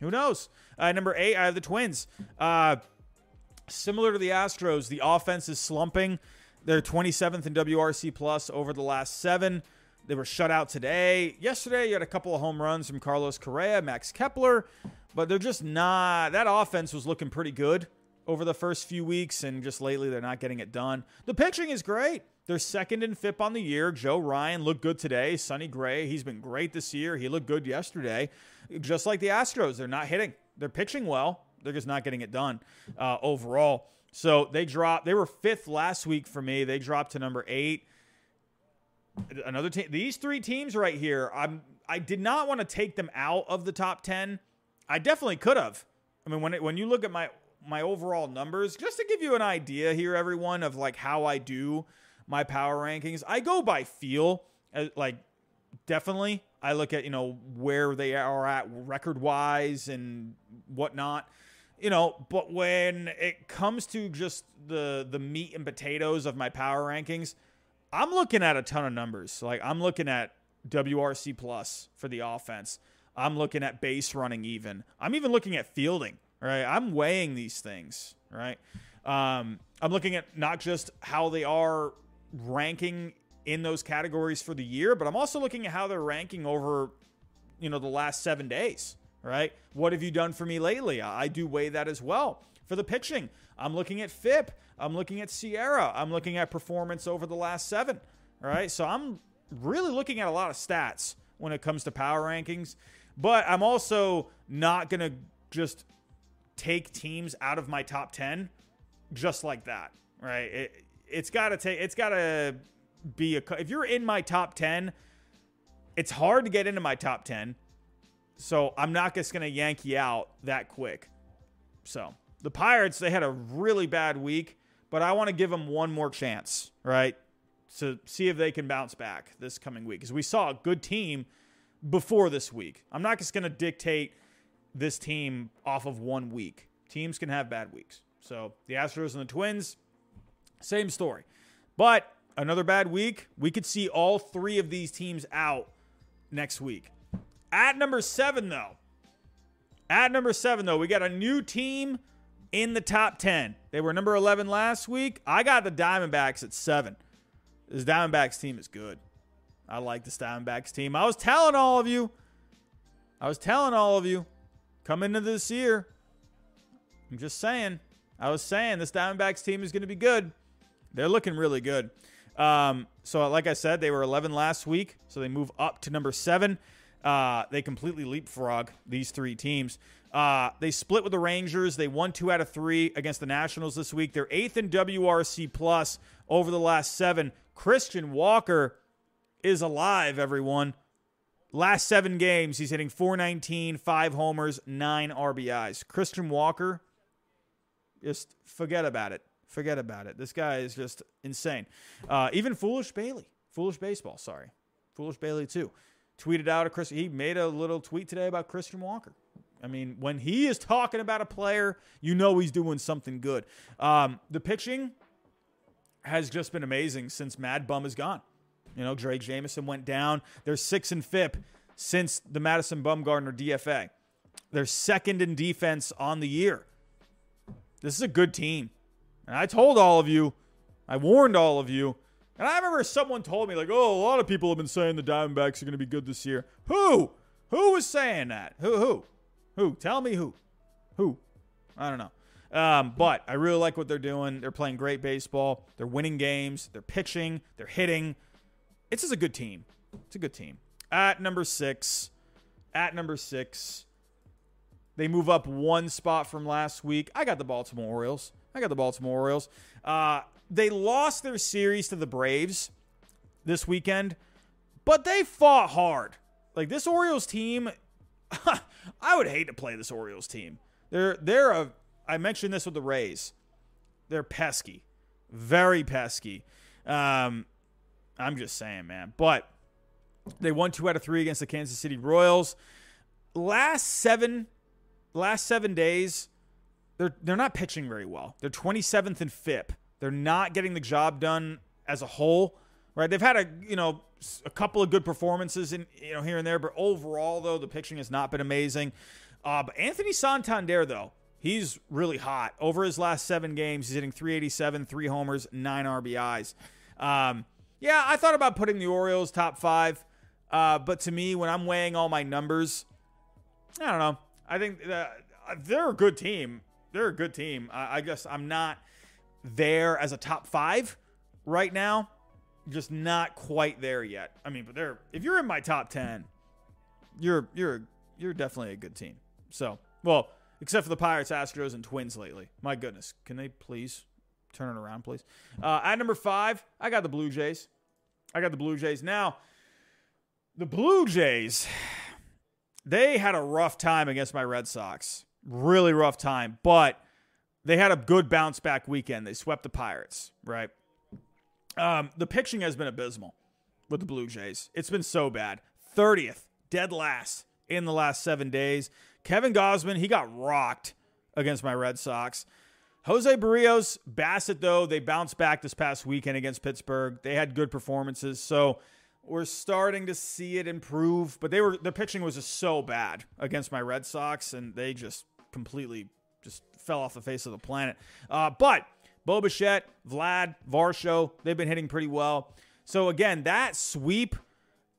Who knows? Uh, number eight, I have the Twins. Uh, similar to the Astros, the offense is slumping. They're 27th in WRC plus over the last seven. They were shut out today. Yesterday, you had a couple of home runs from Carlos Correa, Max Kepler, but they're just not. That offense was looking pretty good over the first few weeks, and just lately, they're not getting it done. The pitching is great. They're second in FIP on the year. Joe Ryan looked good today. Sonny Gray, he's been great this year. He looked good yesterday. Just like the Astros, they're not hitting. They're pitching well. They're just not getting it done uh, overall. So they dropped. They were fifth last week for me. They dropped to number eight. Another team. These three teams right here. I'm. I did not want to take them out of the top ten. I definitely could have. I mean, when it, when you look at my my overall numbers, just to give you an idea here, everyone, of like how I do my power rankings, I go by feel. Uh, like, definitely, I look at you know where they are at record wise and whatnot you know, but when it comes to just the the meat and potatoes of my power rankings, I'm looking at a ton of numbers. Like I'm looking at WRC plus for the offense. I'm looking at base running even. I'm even looking at fielding, right? I'm weighing these things, right? Um, I'm looking at not just how they are ranking in those categories for the year, but I'm also looking at how they're ranking over, you know, the last seven days, right? What have you done for me lately? I do weigh that as well. For the pitching, I'm looking at FIP. I'm looking at SIERA, I'm looking at performance over the last seven. Right. So I'm really looking at a lot of stats when it comes to power rankings. But I'm also not going to just take teams out of my top 10 just like that. Right. It, it's got to take, it's got to be a, if you're in my top 10, it's hard to get into my top 10 so I'm not just going to yank you out that quick. So the Pirates, they had a really bad week, but I want to give them one more chance, right? To see if they can bounce back this coming week. Because we saw a good team before this week. I'm not just going to dictate this team off of one week. Teams can have bad weeks. So the Astros and the Twins, same story. But another bad week, we could see all three of these teams out next week. At number seven, though, at number seven, though, we got a new team in the top 10. They were number 11 last week. I got the Diamondbacks at seven. This Diamondbacks team is good. I like this Diamondbacks team. I was telling all of you, I was telling all of you, come into this year. I'm just saying. I was saying this Diamondbacks team is going to be good. They're looking really good. Um, so, like I said, they were 11 last week, so they move up to number seven. Uh, they completely leapfrog these three teams. Uh, they split with the Rangers. They won two out of three against the Nationals this week. They're eighth in WRC plus over the last seven. Christian Walker is alive, everyone. Last seven games, he's hitting 419, five homers, nine RBIs. Christian Walker, just forget about it. Forget about it. This guy is just insane. Uh, even Foolish Bailey, Foolish Baseball, sorry. Foolish Bailey, too tweeted out a Chris. He made a little tweet today about Christian Walker. I mean, when he is talking about a player, you know he's doing something good. Um, the pitching has just been amazing since Mad Bum is gone. You know, Drey Jameson went down. They're six and FIP since the Madison Bumgarner DFA. They're second in defense on the year. This is a good team. And I told all of you, I warned all of you and I remember someone told me, like, oh, a lot of people have been saying the Diamondbacks are going to be good this year. Who? Who was saying that? Who? Who? Who? Tell me who. Who? I don't know. Um, but I really like what they're doing. They're playing great baseball. They're winning games. They're pitching. They're hitting. It's just a good team. It's a good team. At number six, at number six, they move up one spot from last week. I got the Baltimore Orioles. I got the Baltimore Orioles. Uh, they lost their series to the Braves this weekend, but they fought hard. Like this Orioles team, I would hate to play this Orioles team. They're they're a I mentioned this with the Rays. They're pesky. Very pesky. Um, I'm just saying, man. But they won two out of three against the Kansas City Royals. Last seven, last seven days, they're they're not pitching very well. They're 27th in FIP. They're not getting the job done as a whole, right? They've had a you know a couple of good performances in you know here and there, but overall though the pitching has not been amazing. Uh, but Anthony Santander though he's really hot over his last seven games. He's hitting 387, three homers, nine RBIs. Um, yeah, I thought about putting the Orioles top five, uh, but to me, when I'm weighing all my numbers, I don't know. I think they're a good team. They're a good team. I, I guess I'm not there as a top five right now. Just not quite there yet. I mean, but they're if you're in my top ten, you're you're you're definitely a good team. So, well, except for the Pirates, Astros, and Twins lately. My goodness, can they please turn it around, please? Uh, at number five, I got the Blue Jays. I got the Blue Jays. Now, the Blue Jays, they had a rough time against my Red Sox. Really rough time, but they had a good bounce back weekend. They swept the Pirates, right? Um, the pitching has been abysmal with the Blue Jays. It's been so bad. 30th, dead last in the last seven days. Kevin Gausman, he got rocked against my Red Sox. Jose Berrios, Bassitt, though, they bounced back this past weekend against Pittsburgh. They had good performances. So we're starting to see it improve. But they were the pitching was just so bad against my Red Sox, and they just completely just fell off the face of the planet. Uh, but Bo Bichette, Vlad, Varsho, they've been hitting pretty well. So again, that sweep,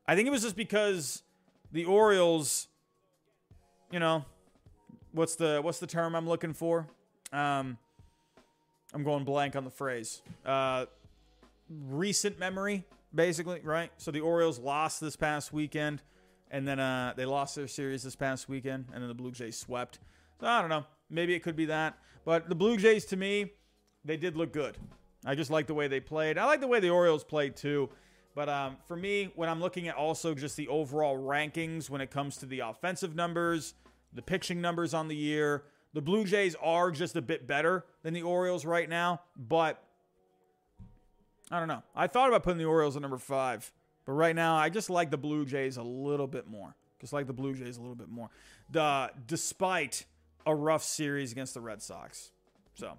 I think it was just because the Orioles you know, what's the what's the term I'm looking for? Um, I'm going blank on the phrase. Uh, recent memory, basically, right? So the Orioles lost this past weekend, and then uh, they lost their series this past weekend, and then the Blue Jays swept. So I don't know. Maybe it could be that. But the Blue Jays, to me, they did look good. I just like the way they played. I like the way the Orioles played too. But um, for me, when I'm looking at also just the overall rankings when it comes to the offensive numbers, the pitching numbers on the year, the Blue Jays are just a bit better than the Orioles right now. But I don't know. I thought about putting the Orioles at number five, but right now I just like the Blue Jays a little bit more. Just like the Blue Jays a little bit more, the, despite a rough series against the Red Sox. So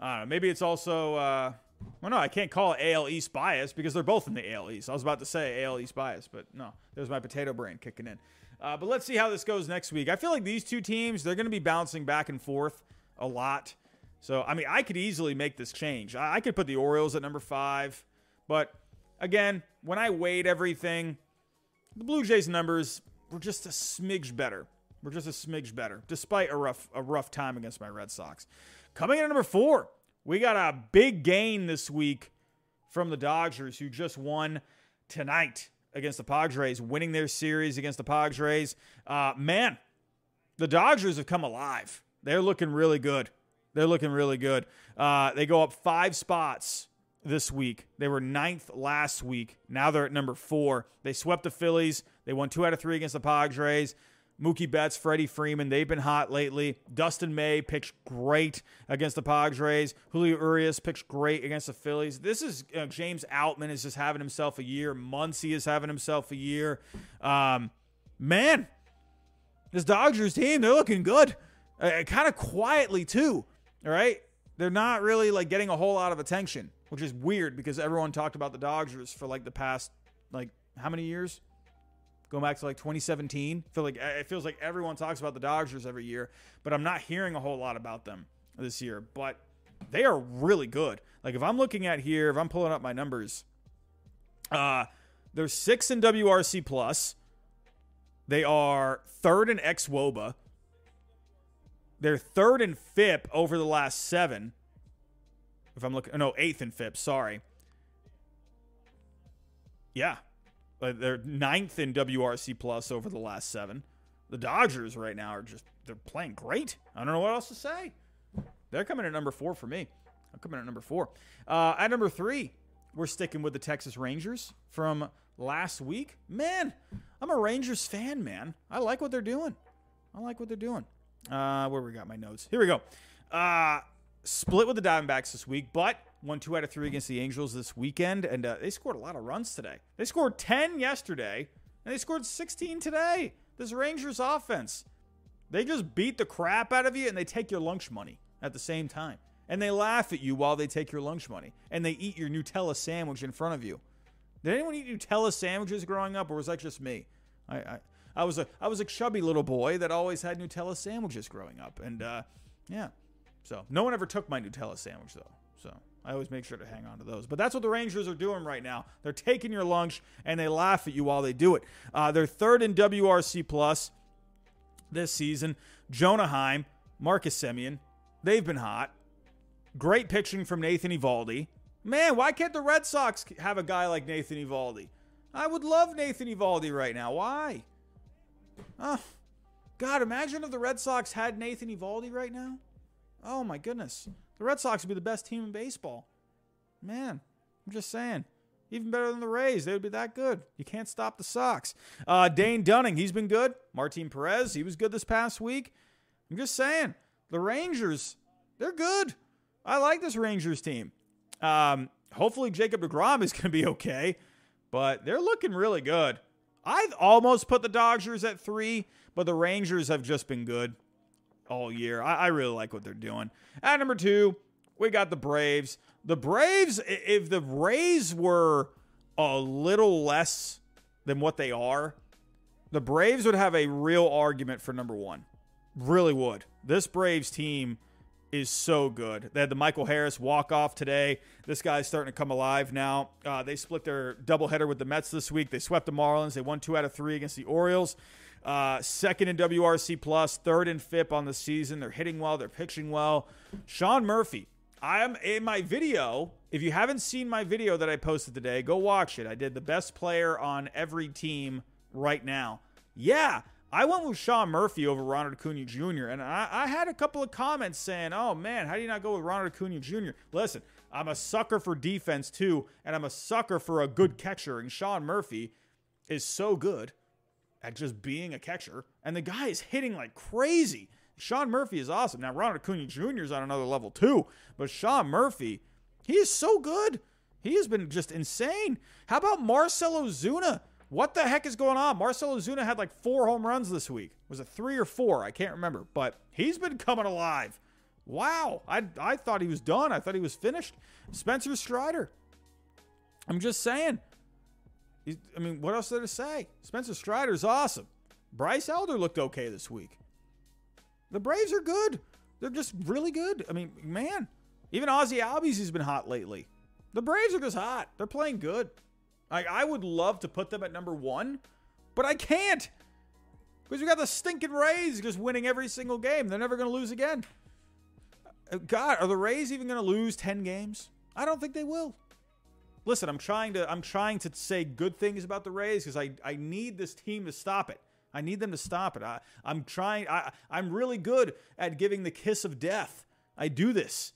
I don't know. Maybe it's also. Uh, well, no, I can't call it AL East bias because they're both in the AL East. I was about to say AL East bias, but no, there's my potato brain kicking in. Uh, but let's see how this goes next week. I feel like these two teams, they're going to be bouncing back and forth a lot. So, I mean, I could easily make this change. I, I could put the Orioles at number five. But again, when I weighed everything, the Blue Jays numbers were just a smidge better. We're just a smidge better, despite a rough a rough time against my Red Sox. Coming in at number four, we got a big gain this week from the Dodgers, who just won tonight against the Padres, winning their series against the Padres. Uh, man, the Dodgers have come alive. They're looking really good. They're looking really good. Uh, they go up five spots this week. They were ninth last week. Now they're at number four. They swept the Phillies. They won two out of three against the Padres. Mookie Betts, Freddie Freeman, they've been hot lately. Dustin May pitched great against the Padres. Julio Urias pitched great against the Phillies. This is uh, James Outman is just having himself a year. Muncy is having himself a year. Um, man, this Dodgers team, they're looking good. Uh, kind of quietly, too. All right. They're not really like getting a whole lot of attention, which is weird because everyone talked about the Dodgers for like the past, like, how many years? Going back to like 2017. I feel like it feels like everyone talks about the Dodgers every year, but I'm not hearing a whole lot about them this year. But they are really good. Like if I'm looking at here, if I'm pulling up my numbers, uh, they're six in WRC plus. They are third in xwOBA. They're third in FIP over the last seven. If I'm looking, no, eighth in FIP. Sorry. Yeah, uh, they're ninth in WRC plus over the last seven. The Dodgers right now are just they're playing great. I don't know what else to say. They're coming at number four for me. I'm coming at number four. Uh, at number three, we're sticking with the Texas Rangers from last week. Man, I'm a Rangers fan, man. I like what they're doing. I like what they're doing. Uh, where we got my notes? Here we go. Uh, split with the Diamondbacks this week, but won two out of three against the Angels this weekend, and uh, they scored a lot of runs today. They scored 10 yesterday, and they scored 16 today. This Rangers offense, they just beat the crap out of you, and they take your lunch money. at the same time. And they laugh at you while they take your lunch money. And they eat your Nutella sandwich in front of you. Did anyone eat Nutella sandwiches growing up, or was that just me? I, I, I was a I was a chubby little boy that always had Nutella sandwiches growing up, and uh, yeah. So no one ever took my Nutella sandwich though. So I always make sure to hang on to those. But that's what the Rangers are doing right now. They're taking your lunch and they laugh at you while they do it. Uh, they're third in WRC plus this season. Jonah Heim, Marcus Semien, they've been hot. Great pitching from Nathan Eovaldi. Man, why can't the Red Sox have a guy like Nathan Eovaldi? I would love Nathan Eovaldi right now. Why? Oh, God, imagine if the Red Sox had Nathan Eovaldi right now. Oh, my goodness. The Red Sox would be the best team in baseball. Man, I'm just saying. Even better than the Rays. They would be that good. You can't stop the Sox. Uh, Dane Dunning, he's been good. Martin Perez, he was good this past week. I'm just saying. The Rangers, they're good. I like this Rangers team. Um, hopefully, Jacob DeGrom is going to be okay, but they're looking really good. I've almost put the Dodgers at three, but the Rangers have just been good all year. I, I really like what they're doing. At number two, we got the Braves. The Braves, if the Rays were a little less than what they are, the Braves would have a real argument for number one. Really would. This Braves team is so good. They had the Michael Harris walk off today. This guy's starting to come alive now. Uh, they split their doubleheader with the Mets this week. They swept the Marlins. They won two out of three against the Orioles. Uh, second in WRC plus, third in FIP on the season. They're hitting well. They're pitching well. Sean Murphy. I am in my video. If you haven't seen my video that I posted today, go watch it. I did the best player on every team right now. Yeah, I went with Sean Murphy over Ronald Acuna Jr. And I, I, had a couple of comments saying, "Oh man, how do you not go with Ronald Acuna Jr.?" Listen, I'm a sucker for defense too, and I'm a sucker for a good catcher. And Sean Murphy is so good at just being a catcher, and the guy is hitting like crazy. Sean Murphy is awesome. Now Ronald Acuna Jr. is on another level too, but Sean Murphy, he is so good. He has been just insane. How about Marcell Ozuna? What the heck is going on? Marcell Ozuna had like four home runs this week. Was it three or four? I can't remember, but he's been coming alive. Wow. I, I thought he was done. I thought he was finished. Spencer Strider. I'm just saying. I mean, what else there to say? Spencer Strider's awesome. Bryce Elder looked okay this week. The Braves are good. They're just really good. I mean, man, even Ozzy Albies has been hot lately. The Braves are just hot. They're playing good. Like I would love to put them at number one, but I can't. Because we got the stinking Rays just winning every single game. They're never going to lose again. Uh, God, are the Rays even going to lose 10 games? I don't think they will. Listen, I'm trying to I'm trying to say good things about the Rays because I, I need this team to stop it. I need them to stop it. I, I'm trying I, I'm really good at giving the kiss of death. I do this.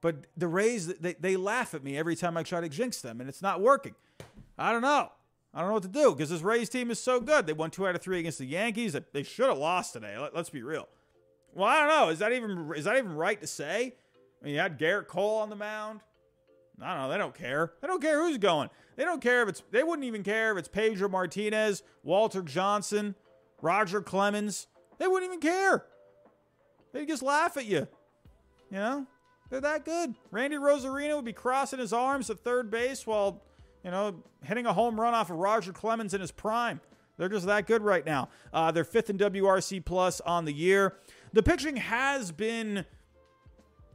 But the Rays, they, they laugh at me every time I try to jinx them, and it's not working. I don't know. I don't know what to do because this Rays team is so good. They won two out of three against the Yankees. They should have lost today. Let, us be real. Well, I don't know. Is that even is that even right to say? I mean, you had Gerrit Cole on the mound. I don't know. They don't care. They don't care who's going. They don't care if it's. They wouldn't even care if it's Pedro Martinez, Walter Johnson, Roger Clemens. They wouldn't even care. They'd just laugh at you. You know, they're that good. Randy Arozarena would be crossing his arms at third base while you know, hitting a home run off of Roger Clemens in his prime. They're just that good right now. Uh, they're fifth in WRC plus on the year. The pitching has been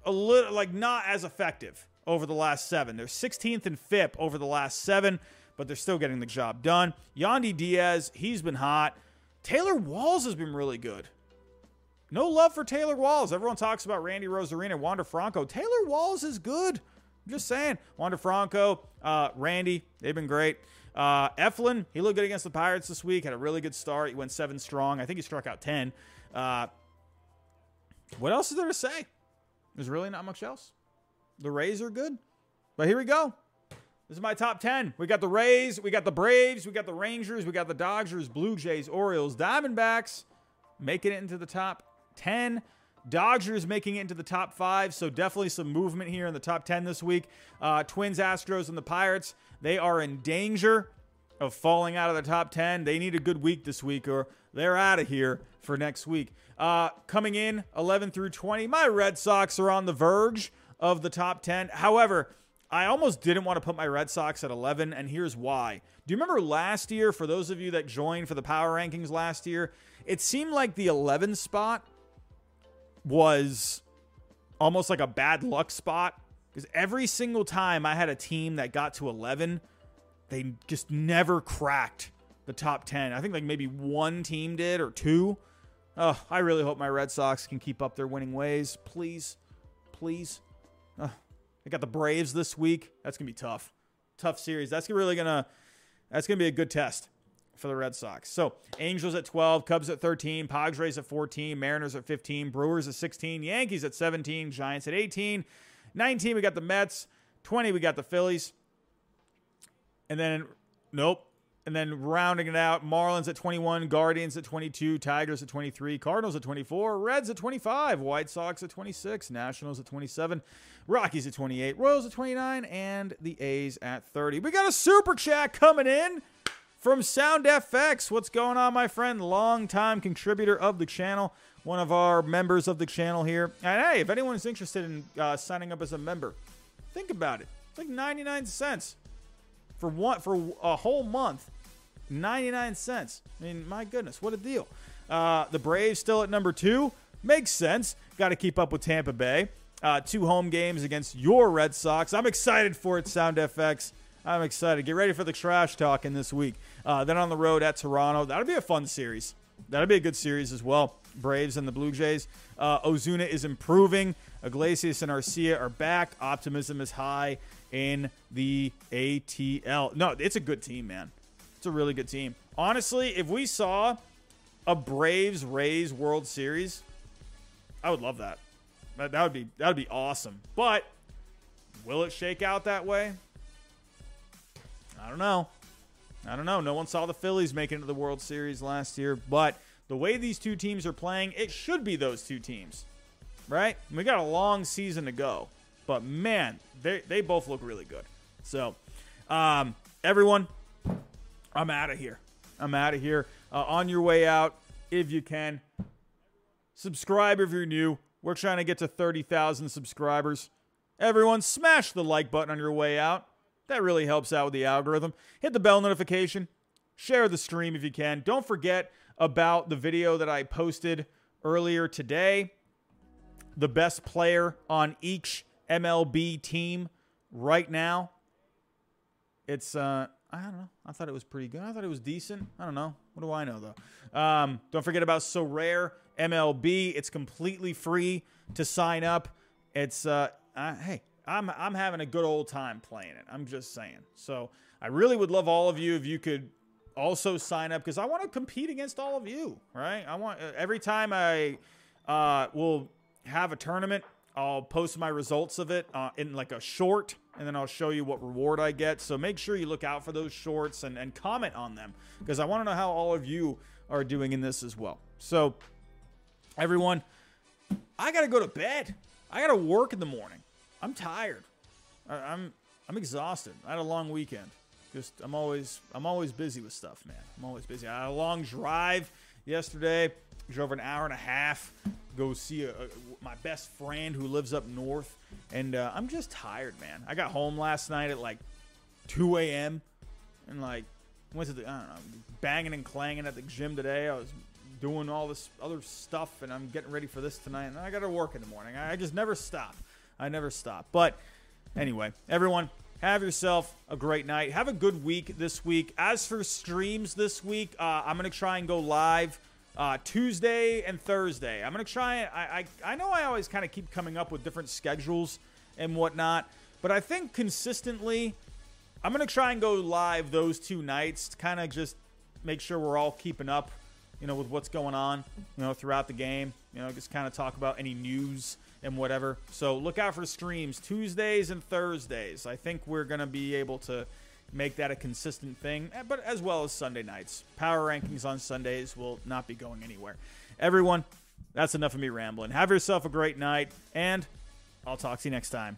a little like not as effective over the last seven. They're 16th in FIP over the last seven, but they're still getting the job done. Yandy Diaz, he's been hot. Taylor Walls has been really good. No love for Taylor Walls. Everyone talks about Randy Arozarena, Wander Franco. Taylor Walls is good. I'm just saying. Wander Franco, uh, Randy, they've been great. Uh, Eflin, he looked good against the Pirates this week. Had a really good start. He went seven strong. I think he struck out ten. Uh, what else is there to say? There's really not much else. The Rays are good, but here we go. This is my top 10. We got the Rays, we got the Braves, we got the Rangers, we got the Dodgers, Blue Jays, Orioles, Diamondbacks making it into the top 10. Dodgers making it into the top five, so definitely some movement here in the top 10 this week. Uh, Twins, Astros, and the Pirates, they are in danger. of falling out of the top 10. They need a good week this week or they're out of here for next week. Uh, coming in 11 through 20, my Red Sox are on the verge of the top 10. However, I almost didn't want to put my Red Sox at 11, and here's why. Do you remember last year, for those of you that joined for the power rankings last year, it seemed like the 11 spot was almost like a bad luck spot because every single time I had a team that got to 11, they just never cracked the top 10. I think like maybe one team did or two. Oh, I really hope my Red Sox can keep up their winning ways. Please, please. They got the Braves this week. That's gonna be tough. Tough series. That's really gonna that's gonna be a good test for the Red Sox. So Angels at 12, Cubs at 13, Padres at 14, Mariners at 15, Brewers at 16, Yankees at 17, Giants at 18, 19 we got the Mets, 20 we got the Phillies, and then nope. And then rounding it out, Marlins at 21, Guardians at 22, Tigers at 23, Cardinals at 24, Reds at 25, White Sox at 26, Nationals at 27, Rockies at 28, Royals at 29, and the A's at 30. We got a super chat coming in from Sound FX. What's going on, my friend? Longtime contributor of the channel, one of our members of the channel here. And hey, if anyone's interested in uh, signing up as a member, think about it. It's like 99 cents for one for a whole month. 99 cents. I mean, my goodness, what a deal. Uh, the Braves still at number two. Makes sense. Got to keep up with Tampa Bay. Uh, two home games against your Red Sox. I'm excited for it, Sound FX. I'm excited. Get ready for the trash talking this week. Uh, then on the road at Toronto. That'll be a fun series. That'll be a good series as well. Braves and the Blue Jays. Uh, Ozuna is improving. Iglesias and Arcia are back. Optimism is high in the ATL. No, it's a good team, man. It's a really good team. Honestly, if we saw a Braves Rays World Series, I would love that. That, that would be that would be awesome. But will it shake out that way? I don't know. I don't know. No one saw the Phillies make it into the World Series last year, but the way these two teams are playing, it should be those two teams, right? We got a long season to go, but man, they they both look really good. So, um, everyone, I'm out of here. I'm out of here. Uh, on your way out, if you can, subscribe if you're new. We're trying to get to 30,000 subscribers. Everyone, smash the like button on your way out. That really helps out with the algorithm. Hit the bell notification. Share the stream if you can. Don't forget about the video that I posted earlier today. The best player on each MLB team right now. It's uh I don't know. I thought it was pretty good. I thought it was decent. I don't know. What do I know though? Um, don't forget about Sorare MLB. It's completely free to sign up. It's uh, uh, hey, I'm I'm having a good old time playing it. I'm just saying. So I really would love all of you if you could also sign up because I want to compete against all of you. Right? I want uh, every time I uh, will have a tournament, I'll post my results of it uh, in like a short and then I'll show you what reward I get. So make sure you look out for those shorts and, and comment on them because I want to know how all of you are doing in this as well. So, everyone, I got to go to bed. I got to work in the morning. I'm tired. I, I'm I'm exhausted. I had a long weekend. Just I'm always I'm always busy with stuff, man. I'm always busy. I had a long drive yesterday. Drove an hour and a half. Go see a, a, my best friend who lives up north, and uh, I'm just tired, man. I got home last night at like 2 a.m. and like went to the I don't know banging and clanging at the gym today. I was doing all this other stuff, and I'm getting ready for this tonight. And I got to work in the morning. I, I just never stop. I never stop. But anyway, everyone, have yourself a great night. Have a good week this week. As for streams this week, uh, I'm going to try and go live uh, Tuesday and Thursday. I'm going to try. I, I, I know I always kind of keep coming up with different schedules and whatnot, but I think consistently, I'm going to try and go live those two nights to kind of just make sure we're all keeping up, you know, with what's going on, you know, throughout the game. You know, just kind of talk about any news and whatever. So look out for streams Tuesdays and Thursdays. I think we're going to be able to make that a consistent thing, eh, but as well as Sunday nights. Power rankings on Sundays will not be going anywhere. Everyone, that's enough of me rambling. Have yourself a great night, and I'll talk to you next time.